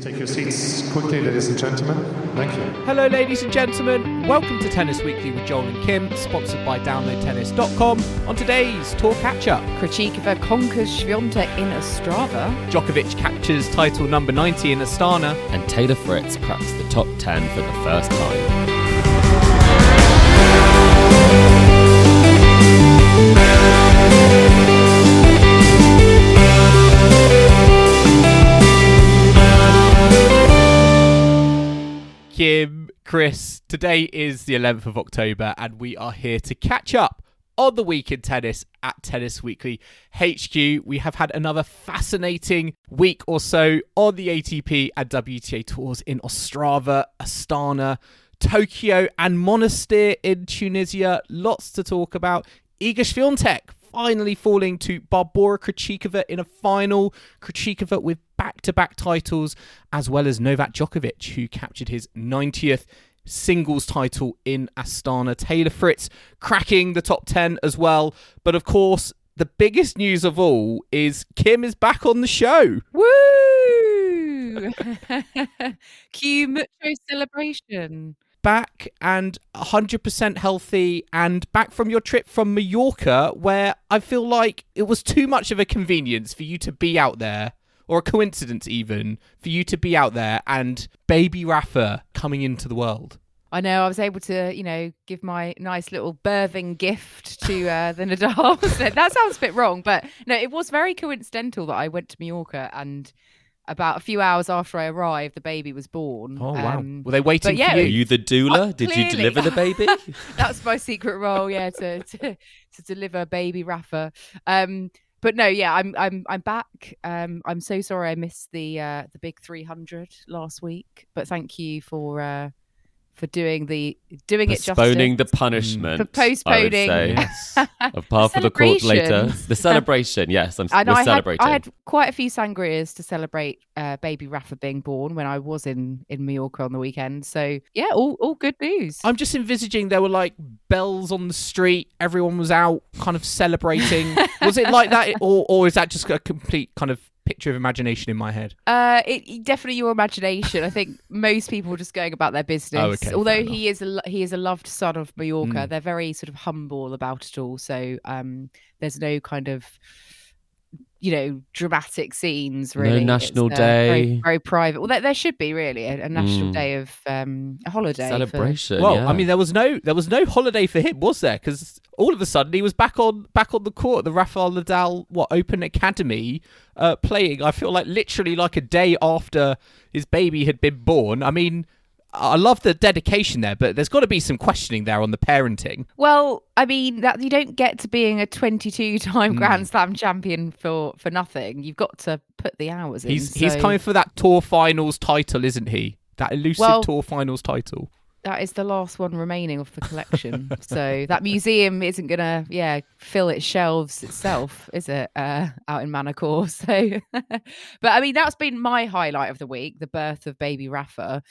Please take your seats quickly, ladies and gentlemen. Thank you. Hello, ladies and gentlemen. Welcome to Tennis Weekly with Joel and Kim, sponsored by DownloadTennis.com. On today's Tour Catch Up, Krejcikova conquers Swiatek in Ostrava. Djokovic captures title number 90 in Astana. and Taylor Fritz cracks the top 10 for the first time. Kim, Chris, today is the 11th of October, and we are here to catch up on the week in tennis at Tennis Weekly HQ. We have had another fascinating week or so on the ATP and WTA tours in Ostrava, Astana, Tokyo, and Monastir in Tunisia. Lots to talk about. Iga Swiatek finally falling to Barbora Krejcikova in a final. Krejcikova with back-to-back titles, as well as Novak Djokovic, who captured his 90th singles title in Astana. Taylor Fritz cracking the top 10 as well. But of course, the biggest news of all is Kim is back on the show. Woo! Cue mucho celebration. Back and 100% healthy, and back from your trip from Mallorca, where I feel like it was too much of a convenience for you to be out there, or a coincidence even, for you to be out there and baby Rafa coming into the world. I know I was able to, you know, give my nice little birthing gift to uh, the Nadals. that sounds a bit wrong, but no, it was very coincidental that I went to Mallorca and about a few hours after I arrived, the baby was born. Oh, wow. Um, Were they waiting yeah, for Are you? you the doula? Oh, Did you deliver the baby? that's my secret role, yeah, to to, to deliver baby Rafa. Um, but no, yeah, I'm I'm I'm back. Um, I'm so sorry I missed the uh, the big 300 last week, but thank you for uh, for doing the doing it Postponing the punishment. For postponing. I would Yes. say. Of par for the court later. The celebration, yes. I'm And we're I had. I had quite a few sangrias to celebrate uh, baby Rafa being born when I was in in Mallorca on the weekend. So yeah, all all good news. I'm just envisaging there were like bells on the street, everyone was out kind of celebrating. was it like that, or, or is that just a complete kind of picture of imagination in my head? Uh, it, it- definitely your imagination. I think most people are just going about their business. Oh, okay, Although he is a he is a loved son of Mallorca, Mm. they're very sort of humble about it all. So um, there's no kind of you know dramatic scenes. No Really, It's, national uh, very, day. very private. Well, there, there should be really a, a national Mm. day of um, a holiday. for- celebration. well, yeah. I mean, there was no there was no holiday for him, was there? Because all of a sudden he was back on back on the court, the Rafael Nadal what Open Academy, uh, playing. I feel like literally like a day after his baby had been born. I mean. I love the dedication there, but there's got to be some questioning there on the parenting. Well, I mean that you don't get to being a 22-time Mm. Grand Slam champion for for nothing. You've got to put the hours in. He's he's so- coming for that tour finals title, isn't he? That elusive Well- tour finals title. That is the last one remaining of the collection. so that museum isn't gonna, yeah, fill its shelves itself, is it? Uh, out in Manacor. So, but I mean, that's been my highlight of the week: the birth of baby Rafa.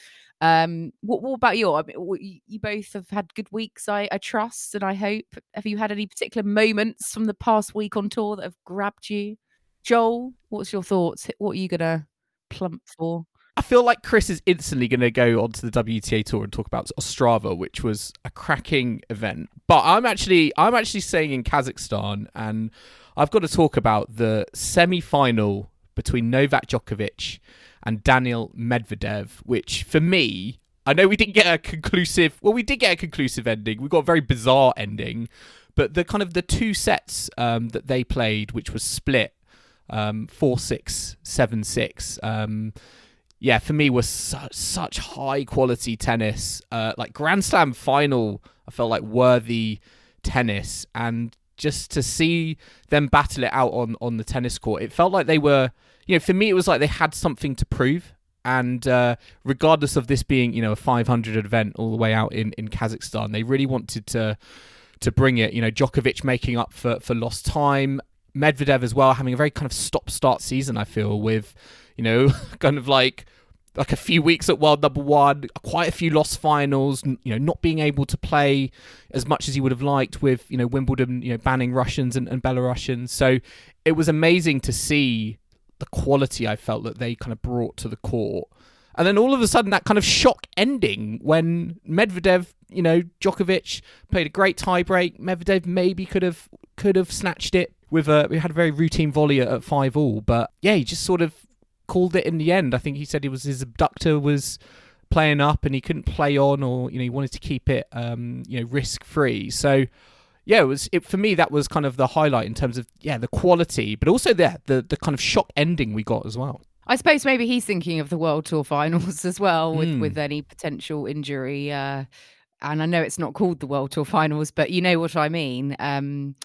Um, what, what about you? I mean, you- both have had good weeks, I, I trust, and I hope. Have you had any particular moments from the past week on tour that have grabbed you? Joel, what's your thoughts? What are you gonna plump for? I feel like Chris is instantly going to go onto the WTA tour and talk about Ostrava, which was a cracking event. But I'm actually I'm actually staying in Kazakhstan, and I've got to talk about the semi-final between Novak Djokovic and Daniel Medvedev, which for me, I know we didn't get a conclusive. Well, we did get a conclusive ending. We got a very bizarre ending, but the kind of the two sets um, that they played, which was split um, four six seven six. Um, yeah, for me was su- such high quality tennis, uh, like Grand Slam final. I felt like worthy tennis, and just to see them battle it out on on the tennis court. It felt like they were, you know, for me it was like they had something to prove. And uh, regardless of this being, you know, a 500 event all the way out in, in Kazakhstan, they really wanted to to bring it. You know, Djokovic making up for, for lost time, Medvedev as well having a very kind of stop start season. I feel with, you know, kind of like like a few weeks at world number one, quite a few lost finals, you know, not being able to play as much as he would have liked with, you know, Wimbledon, you know, banning Russians and, and Belarusians. So it was amazing to see the quality I felt that they kind of brought to the court. And then all of a sudden, that kind of shock ending when Medvedev, you know, Djokovic played a great tiebreak. Medvedev maybe could have could have snatched it with a. We had a very routine volley at five all, but yeah, he just sort of called it in the end. I think he said it was his abductor was playing up and he couldn't play on, or you know he wanted to keep it um, you know risk free. So yeah, it was it for me that was kind of the highlight in terms of yeah the quality, but also the the, the kind of shock ending we got as well. I suppose maybe he's thinking of the World Tour finals as well with, Mm. with any potential injury. Uh, and I know it's not called the World Tour finals, but you know what I mean. Um,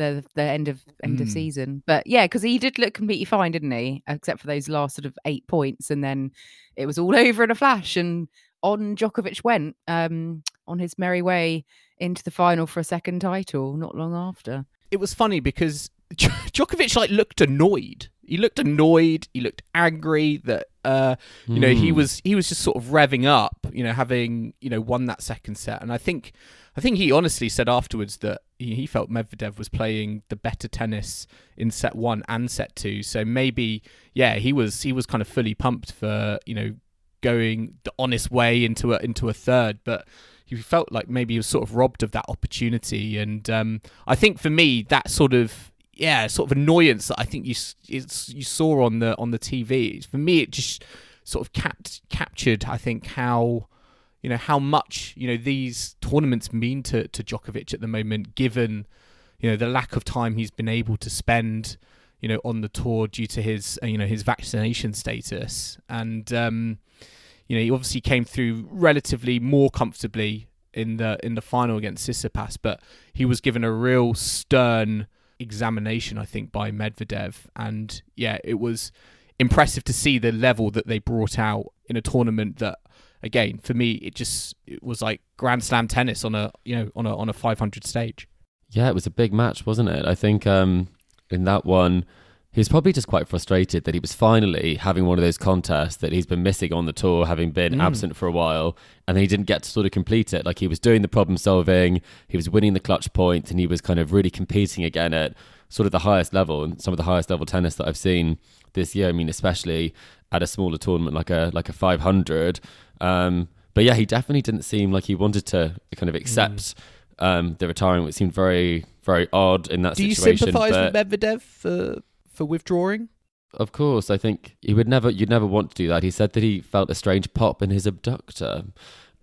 the the end of end of Mm. season, but yeah, because he did look completely fine, didn't he? Except for those last sort of eight points, and then it was all over in a flash. And on Djokovic went um, on his merry way into the final for a second title. Not long after. it was funny because Djokovic like looked annoyed. He looked annoyed. He looked angry that uh, you know he Hmm. was he was just sort of revving up. You know, having you know won that second set, and I think I think he honestly said afterwards that he, felt Medvedev was playing the better tennis in set one and set two. So maybe yeah, he was he was kind of fully pumped for you know going the honest way into a into a third, but he felt like maybe he was sort of robbed of that opportunity. And um, I think for me, that sort of yeah, sort of annoyance that I think you you saw on the on the TV. For me, it just sort of capt, captured. I think how you know how much you know these tournaments mean to to Djokovic at the moment, given you know the lack of time he's been able to spend you know on the tour due to his uh, you know his vaccination status. And um you know he obviously came through relatively more comfortably in the in the final against Tsitsipas but he was given a real stern examination I think by Medvedev. And yeah it was impressive to see the level that they brought out in a tournament that again for me it just it was like grand slam tennis on a you know on a on a 500 stage Yeah, it was a big match, wasn't it? I think um, in that one, he was probably just quite frustrated that he was finally having one of those contests that he's been missing on the tour, having been Mm. absent for a while, and he didn't get to sort of complete it. Like he was doing the problem solving, he was winning the clutch points, and he was kind of really competing again at sort of the highest level and some of the highest level tennis that I've seen this year. I mean, especially at a smaller tournament like a like a 500. Um, but yeah, he definitely didn't seem like he wanted to kind of accept um, the retiring, which seemed very, very odd in that situation. do you sympathise with Medvedev for for withdrawing of course, I think he would never, you'd never want to do that. He said that he felt a strange pop in his abductor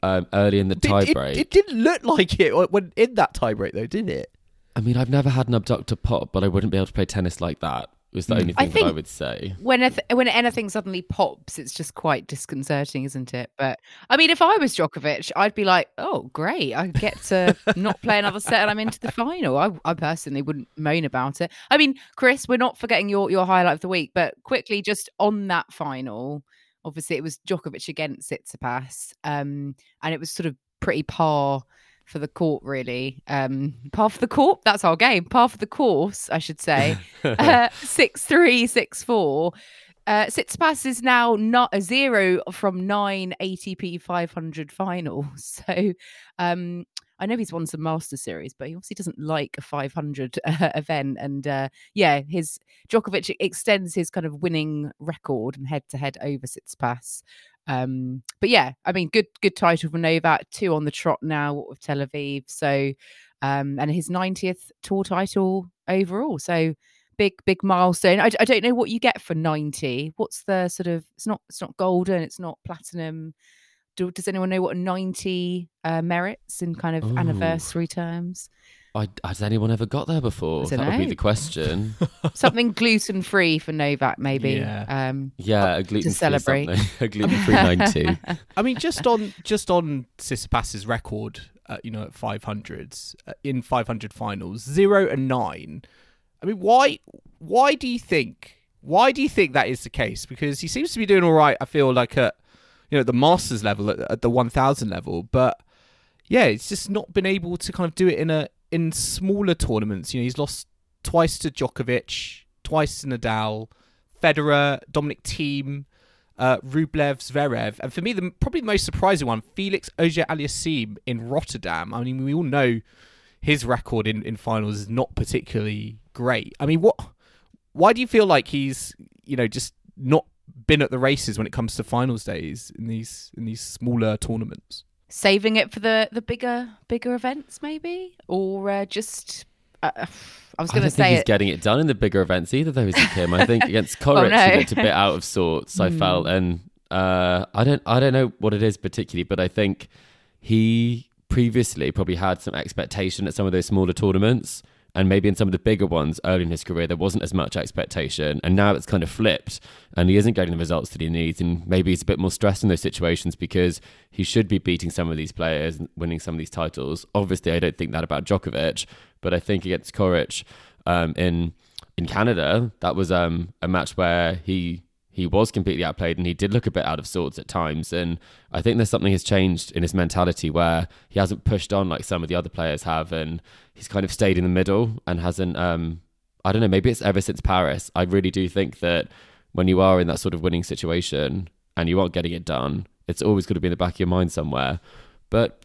um, early in the It- it, tiebreak. it didn't look like it when in that tiebreak though did it I mean, I've never had an abductor pop, but I wouldn't be able to play tennis like that. Was the Mm. only I thing that I would say. when th- when anything suddenly pops, it's just quite disconcerting, isn't it? But I mean, if I was Djokovic, I'd be like, "Oh, great! I get to not play another set, and I'm into the final." I, I personally wouldn't moan about it. I mean, Chris, we're not forgetting your your highlight of the week, but quickly, just on that final, obviously it was Djokovic against Tsitsipas, um, and it was sort of pretty par for the court, really. Um, par for the court. That's our game. Par for the course, I should say uh, six three six four. Uh, Tsitsipas is now not a zero from nine ATP 500 finals. So um, I know he's won some Master Series, but he obviously doesn't like a 500 uh, event. And uh, yeah, his Djokovic extends his kind of winning record and head to head over Tsitsipas. Um, but yeah, I mean, good good title for Novak. Two on the trot now what with Tel Aviv. So um, and his 90th tour title overall. So big big milestone. I, I don't know what you get for 90. What's the sort of? It's not it's not golden. It's not platinum. Do, does anyone know what 90 uh, merits in kind of Ooh. anniversary terms? I, has anyone ever got there before? That don't would be the question. Something gluten free for Novak, maybe. Yeah. Um, Yeah, a gluten free celebrate. something. a gluten free 90. I mean, just on just on Tsitsipas's record, uh, you know, at 500s uh, in 500 finals, zero and nine. I mean, why? Why do you think? Why do you think that is the case? Because he seems to be doing all right. I feel like at you know at the Masters level, at, at the 1000 level, but yeah, it's just not been able to kind of do it in a in smaller tournaments. You know, he's lost twice to Djokovic, twice to Nadal, Federer, Dominic Thiem, uh, Rublev, Zverev, and for me, the probably the most surprising one, Felix Auger-Aliassime in Rotterdam. I mean, we all know his record in, in finals is not particularly great. I mean, what? Why do you feel like he's you know just not been at the races when it comes to finals days in these in these smaller tournaments? Saving it for the the bigger bigger events, maybe, or uh, just. Uh, I was going to think say he's it. getting it done in the bigger events either, though, is he, Kim? I think against Coric Oh, no. he looked a bit out of sorts. I felt, and uh, I don't, I don't know what it is particularly, but I think he previously probably had some expectation at some of those smaller tournaments, and maybe in some of the bigger ones early in his career there wasn't as much expectation, and now it's kind of flipped, and he isn't getting the results that he needs, and maybe he's a bit more stressed in those situations because he should be beating some of these players and winning some of these titles. Obviously, I don't think that about Djokovic, but I think against Coric um, in in Canada, that was um, a match where he he was completely outplayed and he did look a bit out of sorts at times. And I think there's something has changed in his mentality where he hasn't pushed on like some of the other players have, and he's kind of stayed in the middle and hasn't. Um, I don't know. Maybe it's ever since Paris. I really do think that when you are in that sort of winning situation and you aren't getting it done, it's always going to be in the back of your mind somewhere. But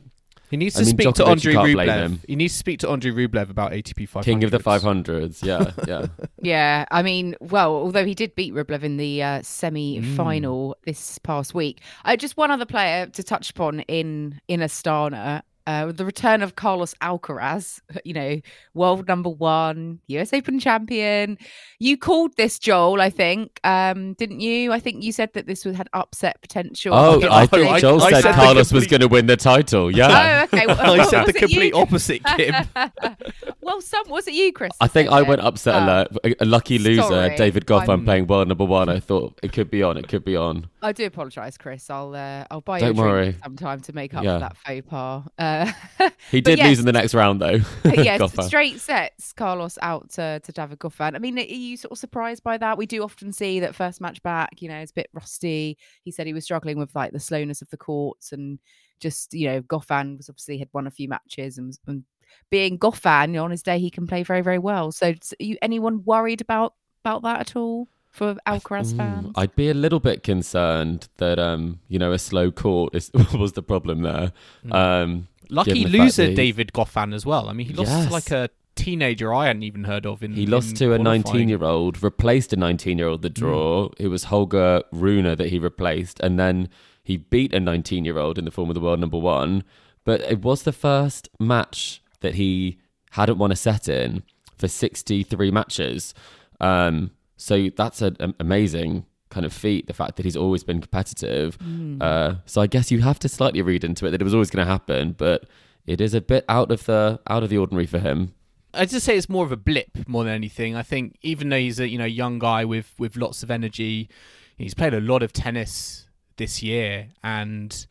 He needs I to mean, speak to Djokovic, Andrei you Rublev. He needs to speak to Andrei Rublev about ATP 500. king of the 500s, yeah, yeah. Yeah, I mean, well, although he did beat Rublev in the uh, semi-final this past week, uh, just one other player to touch upon in in Astana. Uh, the return of Carlos Alcaraz, you know, world number one, US Open champion. You called this, Joel, I think, um, didn't you? I think you said that this would had upset potential. Oh, Yeah, I I- think I- Joel I said said the Carlos was going to win the title. Yeah. Oh, okay. Well, I said was the it you? complete opposite, Kim. well, some was it you, Chris? I think I went upset Oh. alert. A, a lucky loser, Sorry, David Goffin I'm- playing world number one. I thought it could be on. It could be on. I do apologise, Chris. I'll uh, I'll buy Don't you a drink worry. sometime to make up Yeah. for that faux pas. Uh, He did yes. lose in the next round though. yes, straight sets. Carlos out to, to David Goffin. I mean, are you sort of surprised by that? We do often see that first match back, you know, it's a bit rusty. He said he was struggling with like the slowness of the courts and just you know, Goffin was obviously had won a few matches and, and being Goffin you know, on his day, he can play very very well. So, are you anyone worried about about that at all for Alcaraz Mm, fans? I'd be a little bit concerned that um, you know, a slow court is, was the problem there. Mm. Um, Lucky the loser that he- David Goffin as well. I mean, he lost Yes. to like a teenager I hadn't even heard of in He lost in to a 19 year old, replaced a 19 year old the draw. It was Holger Rune that he replaced, and then he beat a 19 year old in the form of the world number one. But it was the first match that he hadn't won a set in for 63 matches. Um, so that's an amazing kind of feat, the fact that he's always been competitive. Uh, so I guess you have to slightly read into it that it was always going to happen, but it is a bit out of the out of the ordinary for him. I'd just say it's more of a blip more than anything. I think even though he's a you know young guy with with lots of energy, he's played a lot of tennis this year, and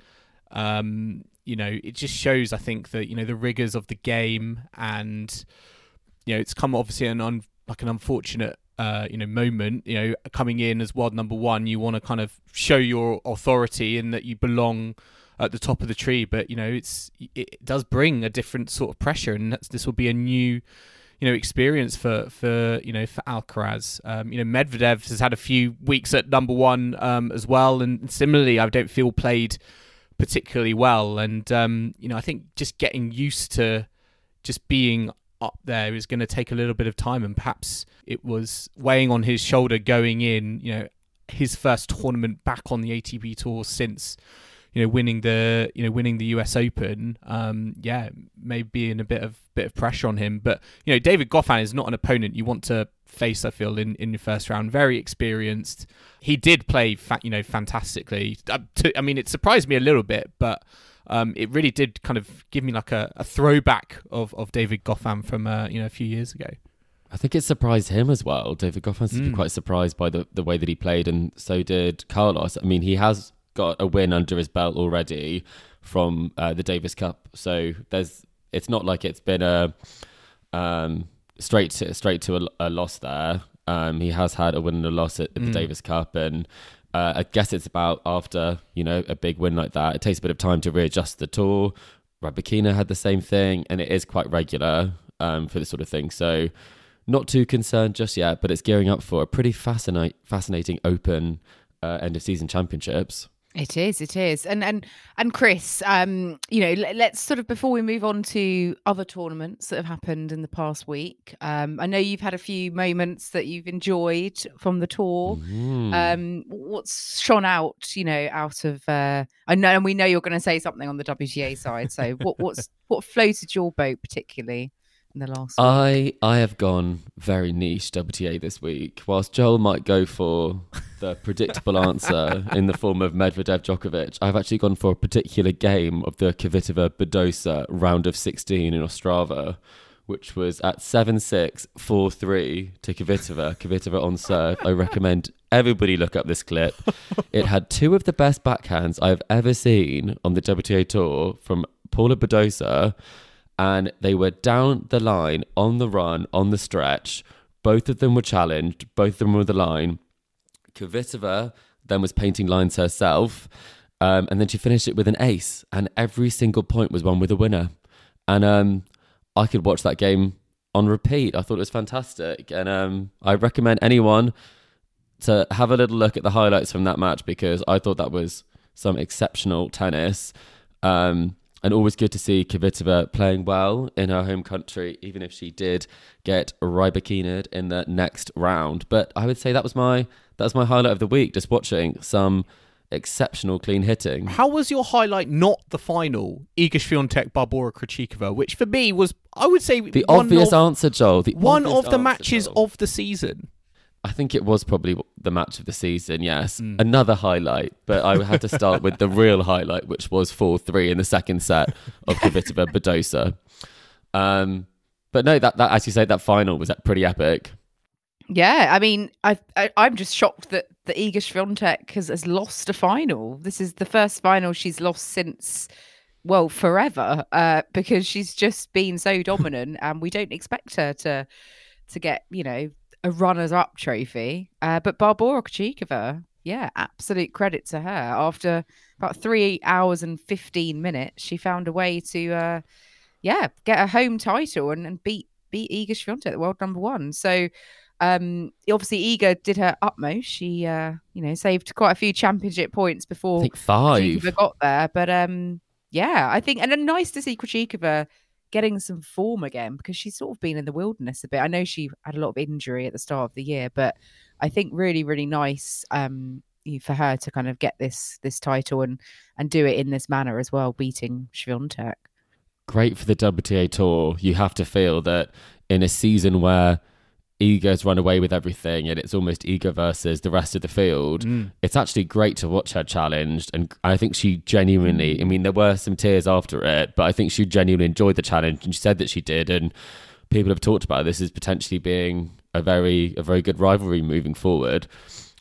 um, you know it just shows. I think that you know the rigors of the game, and you know it's come obviously an un, like an unfortunate. Uh, you know, moment. You know, coming in as world number one, you want to kind of show your authority and that you belong at the top of the tree. But you know, it's it does bring a different sort of pressure, and this will be a new, you know, experience for for you know for Alcaraz. Um, you know, Medvedev has had a few weeks at number one um, as well, and similarly, I don't feel played particularly well. And um, you know, I think just getting used to just being up there is going to take a little bit of time, and perhaps it was weighing on his shoulder going in. You know, his first tournament back on the ATP tour since you know winning the you know winning the US Open. Um, yeah, maybe in a bit of bit of pressure on him, but you know David Goffin is not an opponent you want to face. I feel in in your first round, very experienced. He did play, fa- you know, fantastically. Uh, I mean, it surprised me a little bit, but um, it really did kind of give me like a, a throwback of, of David Goffin from uh, you know a few years ago. I think it surprised him as well. David Goffin seemed to be Mm. quite surprised by the, the way that he played, and so did Carlos. I mean, he has got a win under his belt already, from uh, the Davis Cup. So there's it's not like it's been a um, straight to, straight to a, a loss there. Um, he has had a win and a loss at, at the Davis Cup, and uh, I guess it's about after you know a big win like that, it takes a bit of time to readjust the tour. Rybakina had the same thing, and it is quite regular um, for this sort of thing. So not too concerned just yet, but it's gearing up for a pretty fascinate, fascinating open uh, end of season championships. It is, it is, and and and Chris, um, you know, let, us sort of before we move on to other tournaments that have happened in the past week. Um, I know you've had a few moments that you've enjoyed from the tour. Mm. Um, what's shone out, you know, out of? Uh, I know, and we know you're going to say something on the WTA side. So, what what's what floated your boat particularly? In the last I I have gone very niche WTA this week. Whilst Joel might go for the predictable answer in the form of Medvedev Djokovic, I've actually gone for a particular game of the Kvitova Badosa round of 16 in Ostrava, which was at 7 6 4 3 to Kvitova. Kvitova on serve. I recommend everybody look up this clip. It had two of the best backhands I've ever seen on the WTA Tour from Paula Badosa and they were down the line on the run on the stretch. Both of them were challenged. Both of them were the line. Kvitova then was painting lines herself, um, and then she finished it with an ace, and every single point was won with a winner. And um, I could watch that game on repeat. I thought it was fantastic, and um, I recommend anyone to have a little look at the highlights from that match because I thought that was some exceptional tennis. Um, and always good to see Kvitova playing well in her home country, even if she did get Rybakina in the next round. But I would say that was my that was my highlight of the week, just watching some exceptional clean hitting. How was your highlight not the final, Iga Swiatek Barbora Krejcikova, which for me was I would say the obvious of, answer, Joel. The one of the matches Joel. of the season. I think it was probably the match of the season, yes. Mm. Another highlight, but I had to start with the real highlight, which was 4 3 in the second set of Kvitova Badosa. Um, but no, that, that, as you say, that final was pretty epic. Yeah, I mean, I, I am just shocked that the Iga Swiatek has, has lost a final. This is the first final she's lost since, well, forever, uh, because she's just been so dominant, and we don't expect her to to get you know a runners up trophy. Uh, but Barbora Krejcikova, yeah, absolute credit to her. After about three hours and 15 minutes, she found a way to, uh, yeah, get a home title and, and beat beat Iga Swiatek, the world number one. So, um, obviously, Iga did her utmost. She, uh, you know, saved quite a few championship points before I think five got there. But um, yeah, I think, and a nice to see Krejcikova getting some form again because she's sort of been in the wilderness a bit. I know she had a lot of injury at the start of the year, but I think really, really nice um, for her to kind of get this this title and and do it in this manner as well, beating Swiatek. Great for the WTA tour. You have to feel that in a season where Iga's run away with everything and it's almost Iga versus the rest of the field. Mm. It's actually great to watch her challenged. And I think she genuinely, I mean, there were some tears after it, but I think she genuinely enjoyed the challenge and she said that she did. And people have talked about this as potentially being a very, a very good rivalry moving forward.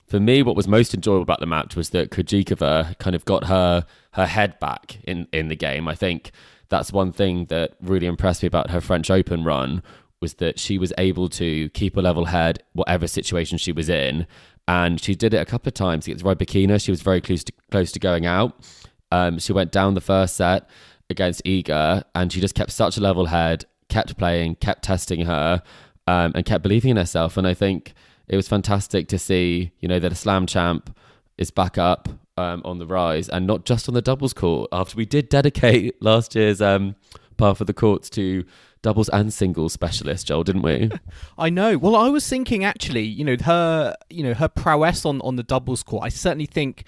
For me, what was most enjoyable about the match was that Krejcikova kind of got her her head back in, in the game. I think that's one thing that really impressed me about her French Open run was that she was able to keep a level head whatever situation she was in. And she did it a couple of times against Rybakina. She was very close to, close to going out. Um, she went down the first set against Iga and she just kept such a level head, kept playing, kept testing her, um, and kept believing in herself. And I think it was fantastic to see, you know, that a slam champ is back up um, on the rise and not just on the doubles court. After we did dedicate last year's um, par for the courts to doubles and singles specialist, Joel, didn't we? I know. Well, I was thinking actually, you know, her, you know, her prowess on on the doubles court. I certainly think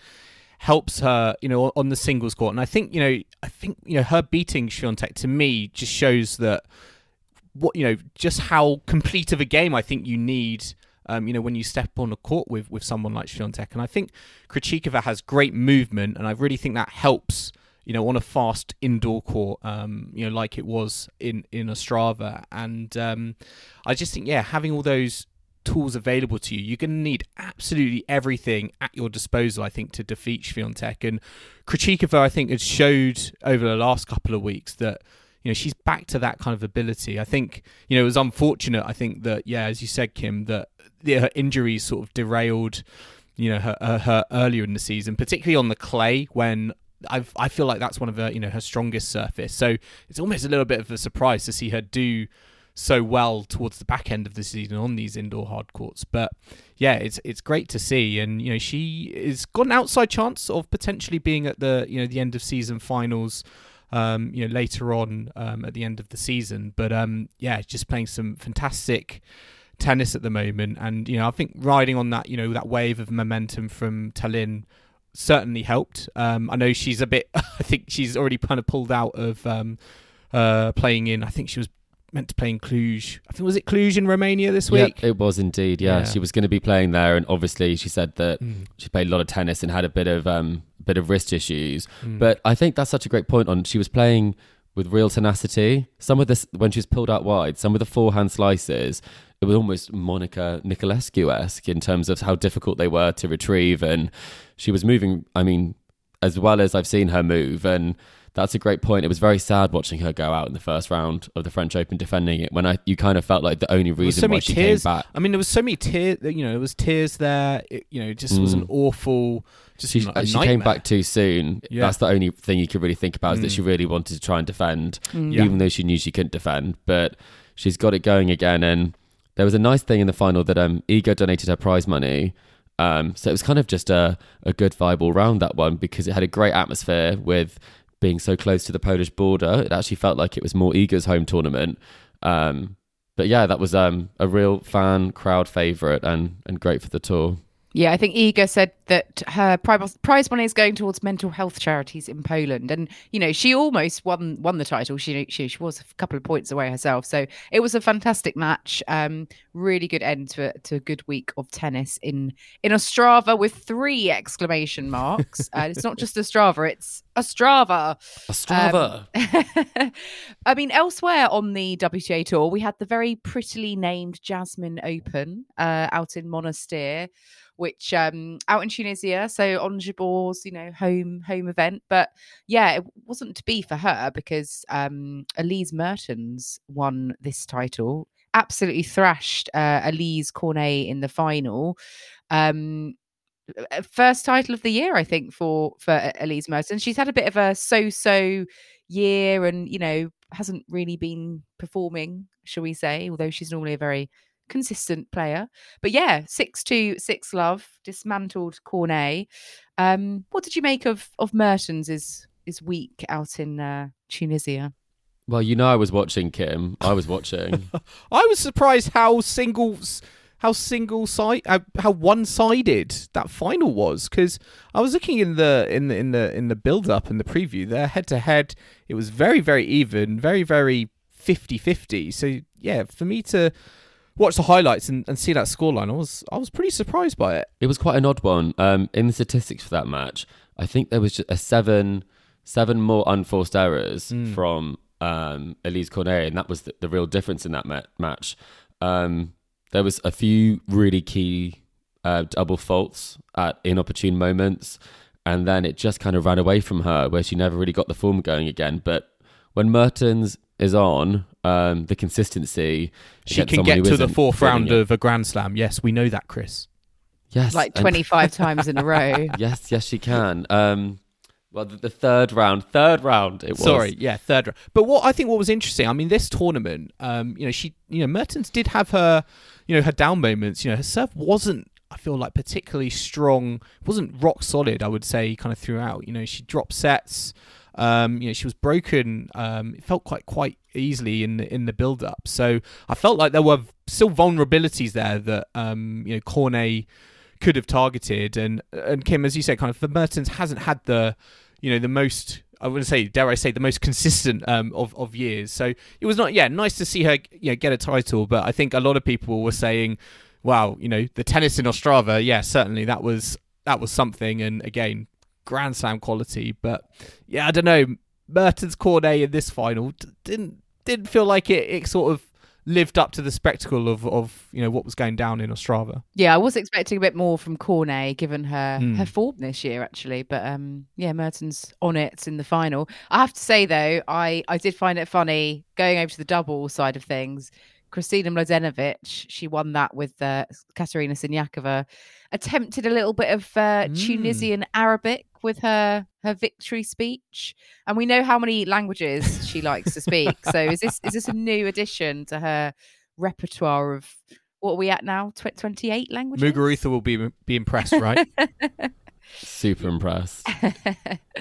helps her, you know, on the singles court. And I think, you know, I think, you know, her beating Swiatek to me just shows that what, you know, just how complete of a game I think you need. Um, you know, when you step on a court with with someone like Swiatek, and I think Krejcikova has great movement, and I really think that helps you know, on a fast indoor court, um, you know, like it was in in Ostrava, and um, I just think, yeah, having all those tools available to you, you're going to need absolutely everything at your disposal, I think, to defeat Swiatek. And Krejcikova, I think, has showed over the last couple of weeks that you know she's back to that kind of ability. I think you know it was unfortunate. I think that yeah, as you said, Kim, that her injuries sort of derailed you know her, her, her earlier in the season, particularly on the clay when. I I feel like that's one of her, you know, her strongest surface. So it's almost a little bit of a surprise to see her do so well towards the back end of the season on these indoor hard courts. But yeah, it's it's great to see, and you know she has got an outside chance of potentially being at the you know the end of season finals. Um, you know later on um, at the end of the season, but um, yeah, just playing some fantastic tennis at the moment, and you know I think riding on that you know that wave of momentum from Tallinn certainly helped. Um, I know she's a bit. I think she's already kind of pulled out of um, uh, playing in. I think she was meant to play in Cluj. I think was it Cluj in Romania this week. Yeah, it was indeed. Yeah. Yeah. she was going to be playing there, and obviously she said that Mm. she played a lot of tennis and had a bit of um, bit of wrist issues. Mm. But I think that's such a great point. On she was playing with real tenacity. Some of this when she was pulled out wide, some of the forehand slices. It was almost Monica Niculescu esque in terms of how difficult they were to retrieve, and she was moving. I mean, as well as I've seen her move, and that's a great point. It was very sad watching her go out in the first round of the French Open defending it when I you kind of felt like the only There was reason so why many she tears. came back. I mean, there was so many tears. You know, there was tears there. It, you know, it just was an Mm. awful. Just She, a she came back too soon. Yeah. That's the only thing you could really think about is that Mm. she really wanted to try and defend, Mm. Yeah. even though she knew she couldn't defend. But she's got it going again. And there was a nice thing in the final that um, Iga donated her prize money. Um, so it was kind of just a, a good vibe all round that one because it had a great atmosphere with being so close to the Polish border. It actually felt like it was more Iga's home tournament. Um, but yeah, that was um, a real fan crowd favourite and, and great for the tour. Yeah, I think Iga said that her prize money is going towards mental health charities in Poland, and you know she almost won won the title. She she, she was a couple of points away herself, so it was a fantastic match. Um, really good end to to a good week of tennis in in Ostrava with three exclamation marks. uh, it's not just Ostrava; it's Ostrava. Ostrava. I mean, elsewhere on the WTA tour, we had the very prettily named Jasmine Open uh, out in Monastir, which um, out in Tunisia. So on Jabeur's, you know, home home event. But yeah, it wasn't to be for her because um, Elise Mertens won this title. Absolutely thrashed uh, Alizé Cornet in the final. Um, uh, first title of the year, I think, for for E-, Elise Mertens. And she's had a bit of a so-so year, and you know hasn't really been performing, shall we say? Although she's normally a very consistent player. But yeah, six two six love dismantled Cornet. Um, what did you make of of Mertens' is is week out in uh, Tunisia? Well, you know, I was watching Kim. I was watching. I was surprised how single, how single side, how, how one sided that final was. Because I was looking in the in the in the in the build up and the preview. There, head to head, it was very very even, very very 50-50. So yeah, for me to watch the highlights and, and see that scoreline, I was I was pretty surprised by it. it was quite an odd one. Um, in the statistics for that match, I think there was just a seven, seven more unforced errors Mm. from um, Alizé Cornet, and that was the, the real difference in that ma- match. Um, there was a few really key uh, double faults at inopportune moments, and then it just kind of ran away from her, where she never really got the form going again. But when Mertens is on, um, the consistency She can get to the isn't fourth round it- of a Grand Slam. Yes, we know that, Chris. yes, Like and- twenty five times in a row. Yes, yes, she can. Um, well, the, the third round, third round, it was. Sorry, yeah, third round. But what I think what was interesting, I mean, this tournament, um, you know, she, you know, Mertens did have her, you know, her down moments. You know, her serve wasn't, I feel like, particularly strong. wasn't rock solid. I would say, kind of throughout. You know, she dropped sets. Um, you know, she was broken. Um, it felt quite quite easily in the in the build up. So I felt like there were still vulnerabilities there that um, you know Cornet could have targeted. And and Kim, as you said, kind of the Mertens hasn't had the you know the most I wouldn't say dare I say the most consistent um, of of years. So it was not yeah nice to see her you know get a title, but I think a lot of people were saying, wow, you know the tennis in Ostrava, yeah certainly that was that was something, and again Grand Slam quality. But yeah, I don't know Mertens Cornet in this final d- didn't didn't feel like it, it sort of lived up to the spectacle of of you know what was going down in Ostrava. Yeah, I was expecting a bit more from Cornet given her Hmm. her form this year actually, but um yeah, Mertens on it in the final. I have to say though, I I did find it funny going over to the double side of things. Kristina Mladenovic, she won that with uh, Katerina Sinyakova, attempted a little bit of uh, Mm. Tunisian Arabic with her her victory speech, and we know how many languages she likes to speak. So is this is this a new addition to her repertoire of what are we at now? Tw- 28 languages? Muguruza will be be impressed, right? Super impressed.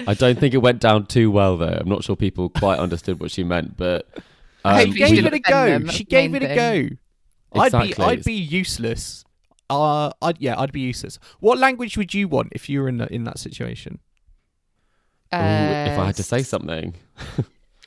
I don't think it went down too well though. I'm not sure people quite understood what she meant, but um, she gave she it a go. She gave it a go. thing. I'd be I'd be useless. Uh, I'd yeah, I'd be useless. What language would you want if you were in that in that situation? ooh, if I Uh, had to say something,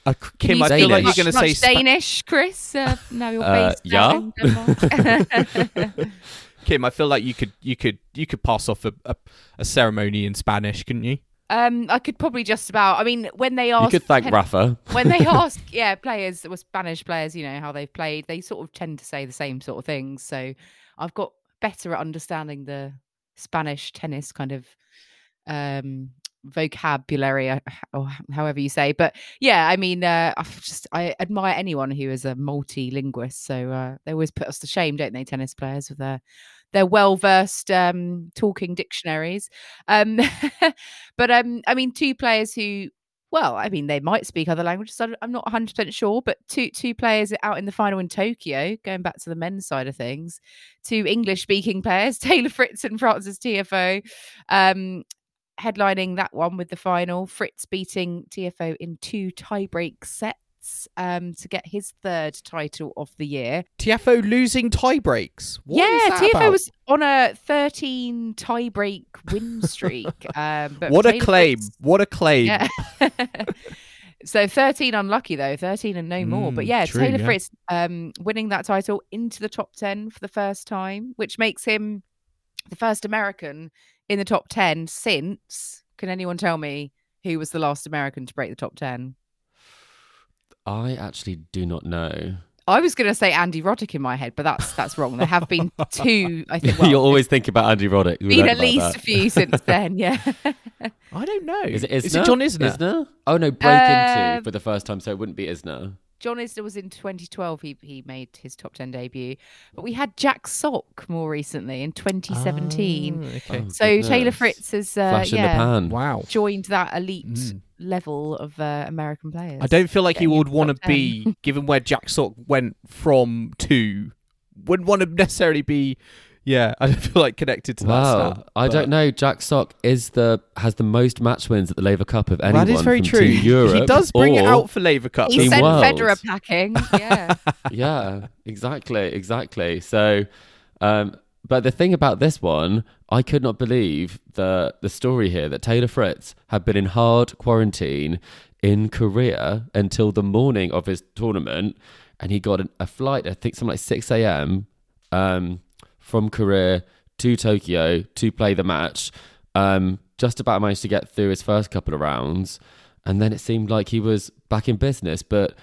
Uh, Kim, I feel like you're going to say Spa- Danish, Chris. Uh, now you're Uh, based yeah. out in Denmark. Kim. I feel like you could you could you could pass off a, a, a ceremony in Spanish, couldn't you? um, I could probably just about. I mean, when they ask, you could thank pen- Rafa. when they ask, yeah, players or Spanish players, you know how they've played, they sort of tend to say the same sort of things. So I've got better at understanding the Spanish tennis kind of um vocabulary uh, or however you say but yeah i mean uh i've just i admire anyone who is a multi-linguist so uh they always put us to shame don't they tennis players with their their well-versed um talking dictionaries. Um but um i mean two players who well, I mean, they might speak other languages. I'm not 100% sure, but two two players out in the final in Tokyo, going back to the men's side of things, two English speaking players, Taylor Fritz and Francis Tiafoe, um, headlining that one with the final. Fritz beating Tiafoe in two tiebreak sets um, to get his third title of the year. Tiafoe losing tie breaks. What is yeah, that Tiafoe about? was on a 13 tiebreak win streak. um, but What a claim! What a claim! yeah. so 13 unlucky though, 13 and no more. But Mm, yeah, true, Taylor yeah. Fritz um, winning that title into the top 10 for the first time, which makes him the first American in the top 10 since. Can anyone tell me who was the last American to break the top 10? I actually do not know. I was going to say Andy Roddick in my head, but that's that's wrong. There have been two, I think. Well, You'll always think about Andy Roddick. We been at least that. a few since then. Yeah. I don't know. Is it Is Isner? Is it John Isner? Isner? Oh no, break Uh, into for the first time, so it wouldn't be Isner. John Isner was in 2012. He he made his top 10 debut, but we had Jack Sock more recently in 2017. Ah, okay. Oh, so Taylor. Fritz has uh, in the yeah pan. Wow. joined that elite Mm. Level of uh, American players. I don't feel like he would want to be, given where Jack Sock went from to, wouldn't want to necessarily be. Yeah, I don't feel like connected to that. Wow, stat, I but- don't know. Jack Sock is the has the most match wins at the Laver Cup of anyone. That is very from true. Europe, he does bring it out for Laver Cup. He sent World. Federer packing. Yeah. yeah, exactly, exactly. So, um, but the thing about this one, I could not believe the the story here that Taylor Fritz had been in hard quarantine in Korea until the morning of his tournament, and he got an, a flight. I think something like six a.m. Um, from Korea to Tokyo to play the match. Um, just about managed to get through his first couple of rounds, and then it seemed like he was back in business, but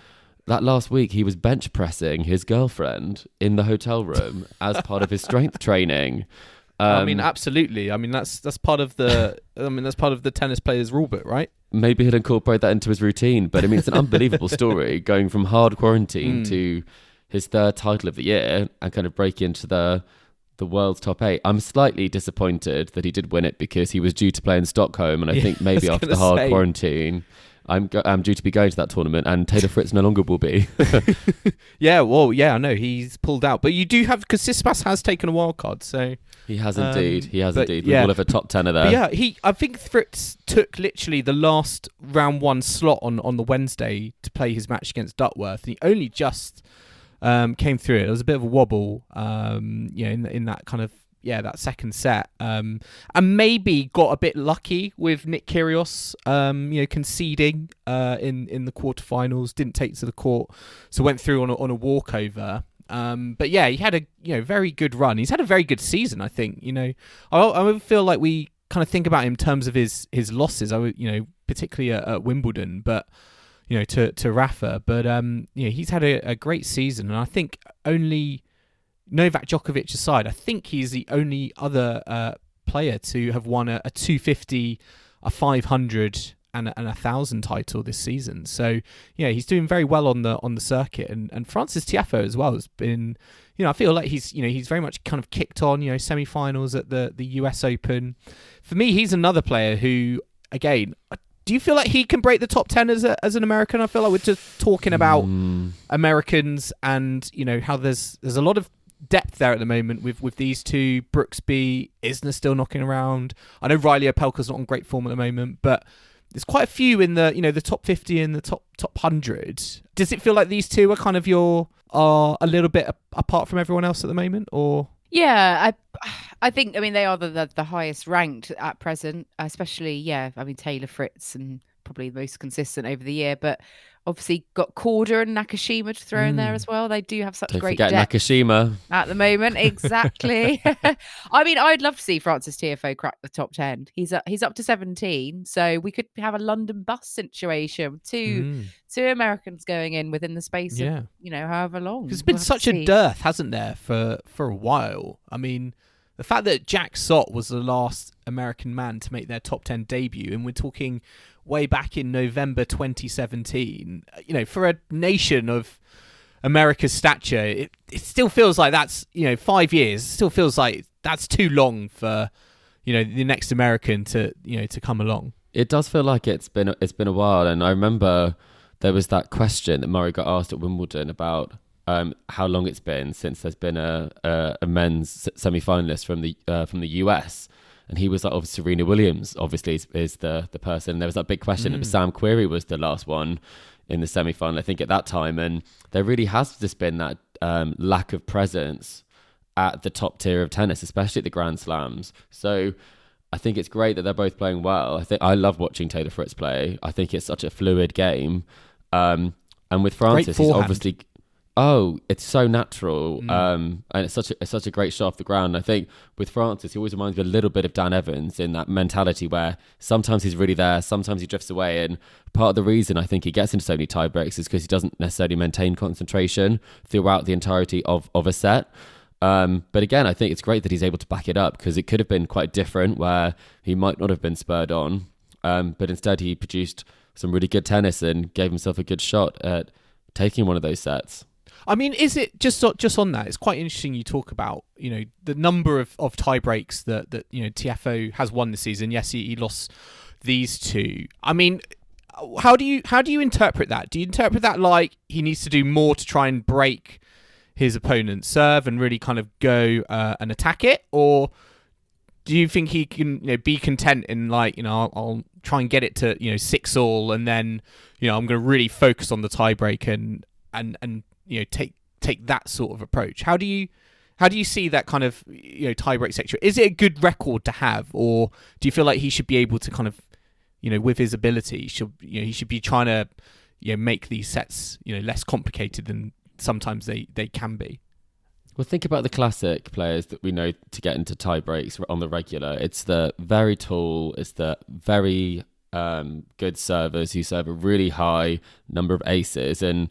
that last week he was bench pressing his girlfriend in the hotel room as part of his strength training. Um, I mean, absolutely. I mean, that's that's part of the. I mean, that's part of the tennis player's rulebook, right? maybe he'd incorporate that into his routine. But I mean, it's an unbelievable story going from hard quarantine Mm. to his third title of the year and kind of break into the the world's top eight. I'm slightly disappointed that he did win it because he was due to play in Stockholm, and I Yeah, think maybe was after the hard say. quarantine. I'm I'm due to be going to that tournament, and Taylor Fritz no longer will be. Yeah, well, yeah, I know he's pulled out, but you do have because Tsitsipas has taken a wild card, so he has Um, indeed. he has but indeed. yeah. With all of a top tenner there. But yeah, he. I think Fritz took literally the last round one slot on on the Wednesday to play his match against Duckworth. And he only just um, came through it. There was a bit of a wobble, um, you know, in in that kind of yeah that second set, um, and maybe got a bit lucky with Nick Kyrgios, um, you know, conceding uh, in in the quarterfinals. Didn't take to the court, so went through on a, on a walkover. Um, but yeah, he had a you know very good run. He's had a very good season, I think. You know, I, I feel like we kind of think about him in terms of his his losses. I you know, particularly at, at Wimbledon, but you know, to to Rafa. But um, you know, he's had a, a great season, and I think only Novak Djokovic aside, I think he's the only other uh, player to have won a, a 250, a 500, and a, and a thousand title this season. So yeah, he's doing very well on the on the circuit, and and Francis Tiafoe as well has been. You know, I feel like he's you know he's very much kind of kicked on. You know, semi-finals at the the U.S. Open. For me, he's another player who, again, do you feel like he can break the top 10 as, a, as an American? I feel like we're just talking about Mm. Americans and, you know, how there's there's a lot of depth there at the moment with, with these two. Brooksby, Isner still knocking around. I know Reilly Opelka's not on great form at the moment, but there's quite a few in the, you know, the top 50 and the top top 100. Does it feel like these two are kind of your, are a little bit apart from everyone else at the moment or? Yeah, I I think I mean they are the, the the highest ranked at present, especially yeah. I mean Taylor Fritz and probably the most consistent over the year, but obviously got Korda and Nakashima to throw in there Mm. as well. They do have such Don't great forget depth Nakashima. at the moment. Exactly. I mean, I'd love to see Francis Tiafoe crack the top ten. He's up, he's up to seventeen, so we could have a London bus situation. Two Mm, two Americans going in within the space yeah. of you know however long. There's been We'll such a see. dearth, hasn't there, for for a while. I mean, the fact that Jack Sock was the last American man to make their top ten debut, and we're talking way back in November 2017. uh, You know, for a nation of America's stature, it, it still feels like that's you know five years. It still feels like that's too long for you know the next American to you know to come along. It does feel like it's been it's been a while, and I remember there was that question that Murray got asked at Wimbledon about um, how long it's been since there's been a a, a men's semi finalist from the uh, from the US, and he was like, obviously Serena Williams, obviously is, is the the person. There was that big question. Mm. Sam Querrey was the last one in the semi final, I think, at that time, and there really has just been that um, lack of presence at the top tier of tennis, especially at the Grand Slams. So. I think it's great that they're both playing well. I think I love watching Taylor Fritz play. I think it's such a fluid game. Um, and with Francis, he's obviously oh, it's so natural. Mm. Um, and it's such a it's such a great shot off the ground. I think with Francis, he always reminds me a little bit of Dan Evans in that mentality where sometimes he's really there, sometimes he drifts away. And part of the reason I think he gets into so many tie breaks is because he doesn't necessarily maintain concentration throughout the entirety of of a set. Um, but again, I think it's great that he's able to back it up because it could have been quite different where he might not have been spurred on. Um, but instead, he produced some really good tennis and gave himself a good shot at taking one of those sets. I mean, is it just just on that? It's quite interesting. You talk about you know the number of, of tie breaks that that you know Tiafoe has won this season. Yes, he, he lost these two. I mean, how do you how do you interpret that? Do you interpret that like he needs to do more to try and break his opponent's serve and really kind of go uh, and attack it, or do you think he can you know, be content in like you know I'll, I'll try and get it to you know six all and then you know I'm going to really focus on the tiebreak and and and you know take take that sort of approach. How do you how do you see that kind of you know tiebreak section? Is it a good record to have, or do you feel like he should be able to kind of you know with his ability should you know he should be trying to you know make these sets you know less complicated than sometimes they they can be. Well, think about the classic players that we know to get into tie breaks on the regular. It's the very tall, it's the very um, good servers who serve a really high number of aces, and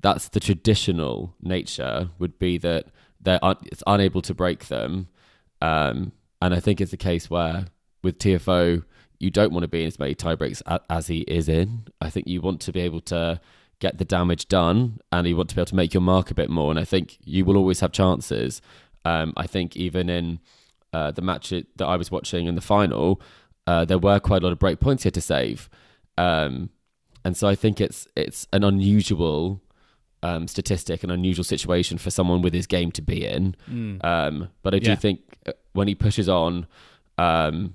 that's the traditional nature. Would be that they're un- it's unable to break them, um, and I think it's a case where with Tiafoe you don't want to be in as many tie breaks a- as he is in. I think you want to be able to get the damage done and you want to be able to make your mark a bit more. And I think you will always have chances. Um, I think even in uh, the match that I was watching in the final, uh, there were quite a lot of break points here to save. Um, and so I think it's it's an unusual um, statistic, an unusual situation for someone with his game to be in. Um, but I do Yeah. think uh, when he pushes on, um,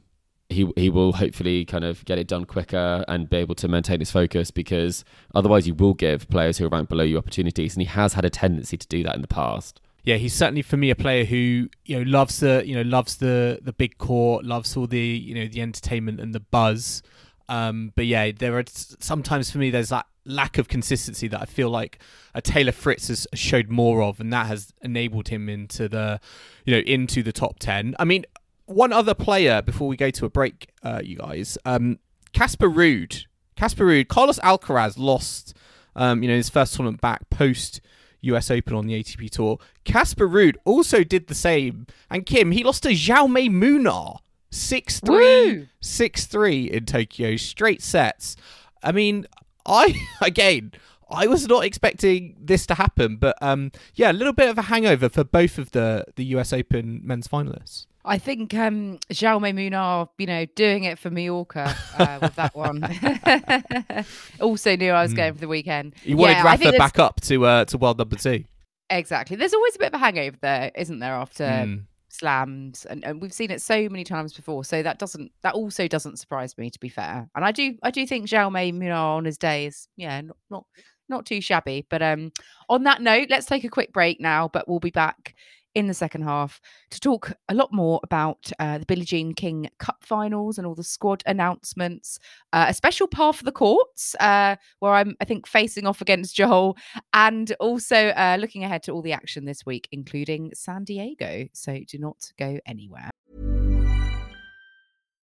he he will hopefully kind of get it done quicker and be able to maintain his focus because otherwise you will give players who are ranked below you opportunities, and he has had a tendency to do that in the past. yeah, he's certainly for me a player who you know loves the you know loves the the big court, loves all the you know the entertainment and the buzz. Um, but yeah, there are sometimes for me there's that lack of consistency that I feel like a Taylor Fritz has showed more of, and that has enabled him into the you know into the top ten. I mean, one other player before we go to a break, uh, you guys, um, Casper Ruud Casper Ruud, Carlos Alcaraz lost, um, you know, his first tournament back post US Open on the ATP Tour. Casper Ruud also did the same. And Kim, he lost to Jaume Munar. 6 3, 6 3 in Tokyo, straight sets. I mean, I, again, I was not expecting this to happen, but um, yeah, a little bit of a hangover for both of the, the US Open men's finalists. I think um, Jaume Munar, you know, doing it for Mallorca uh, with that one. also knew I was going for the weekend. You wanted yeah, Rafa back up to uh, to world number two. Exactly. There's always a bit of a hangover there, isn't there, after Mm. Slams, and, and we've seen it so many times before. So that doesn't that also doesn't surprise me, to be fair. And I do I do think Jaume you know on his day is yeah not not not too shabby. But um, on that note, let's take a quick break now. But we'll be back in the second half to talk a lot more about uh, the Billie Jean King Cup finals and all the squad announcements. Uh, a special par for the courts, uh, where I'm, I think, facing off against Joel, and also uh, looking ahead to all the action this week, including San Diego. So do not go anywhere.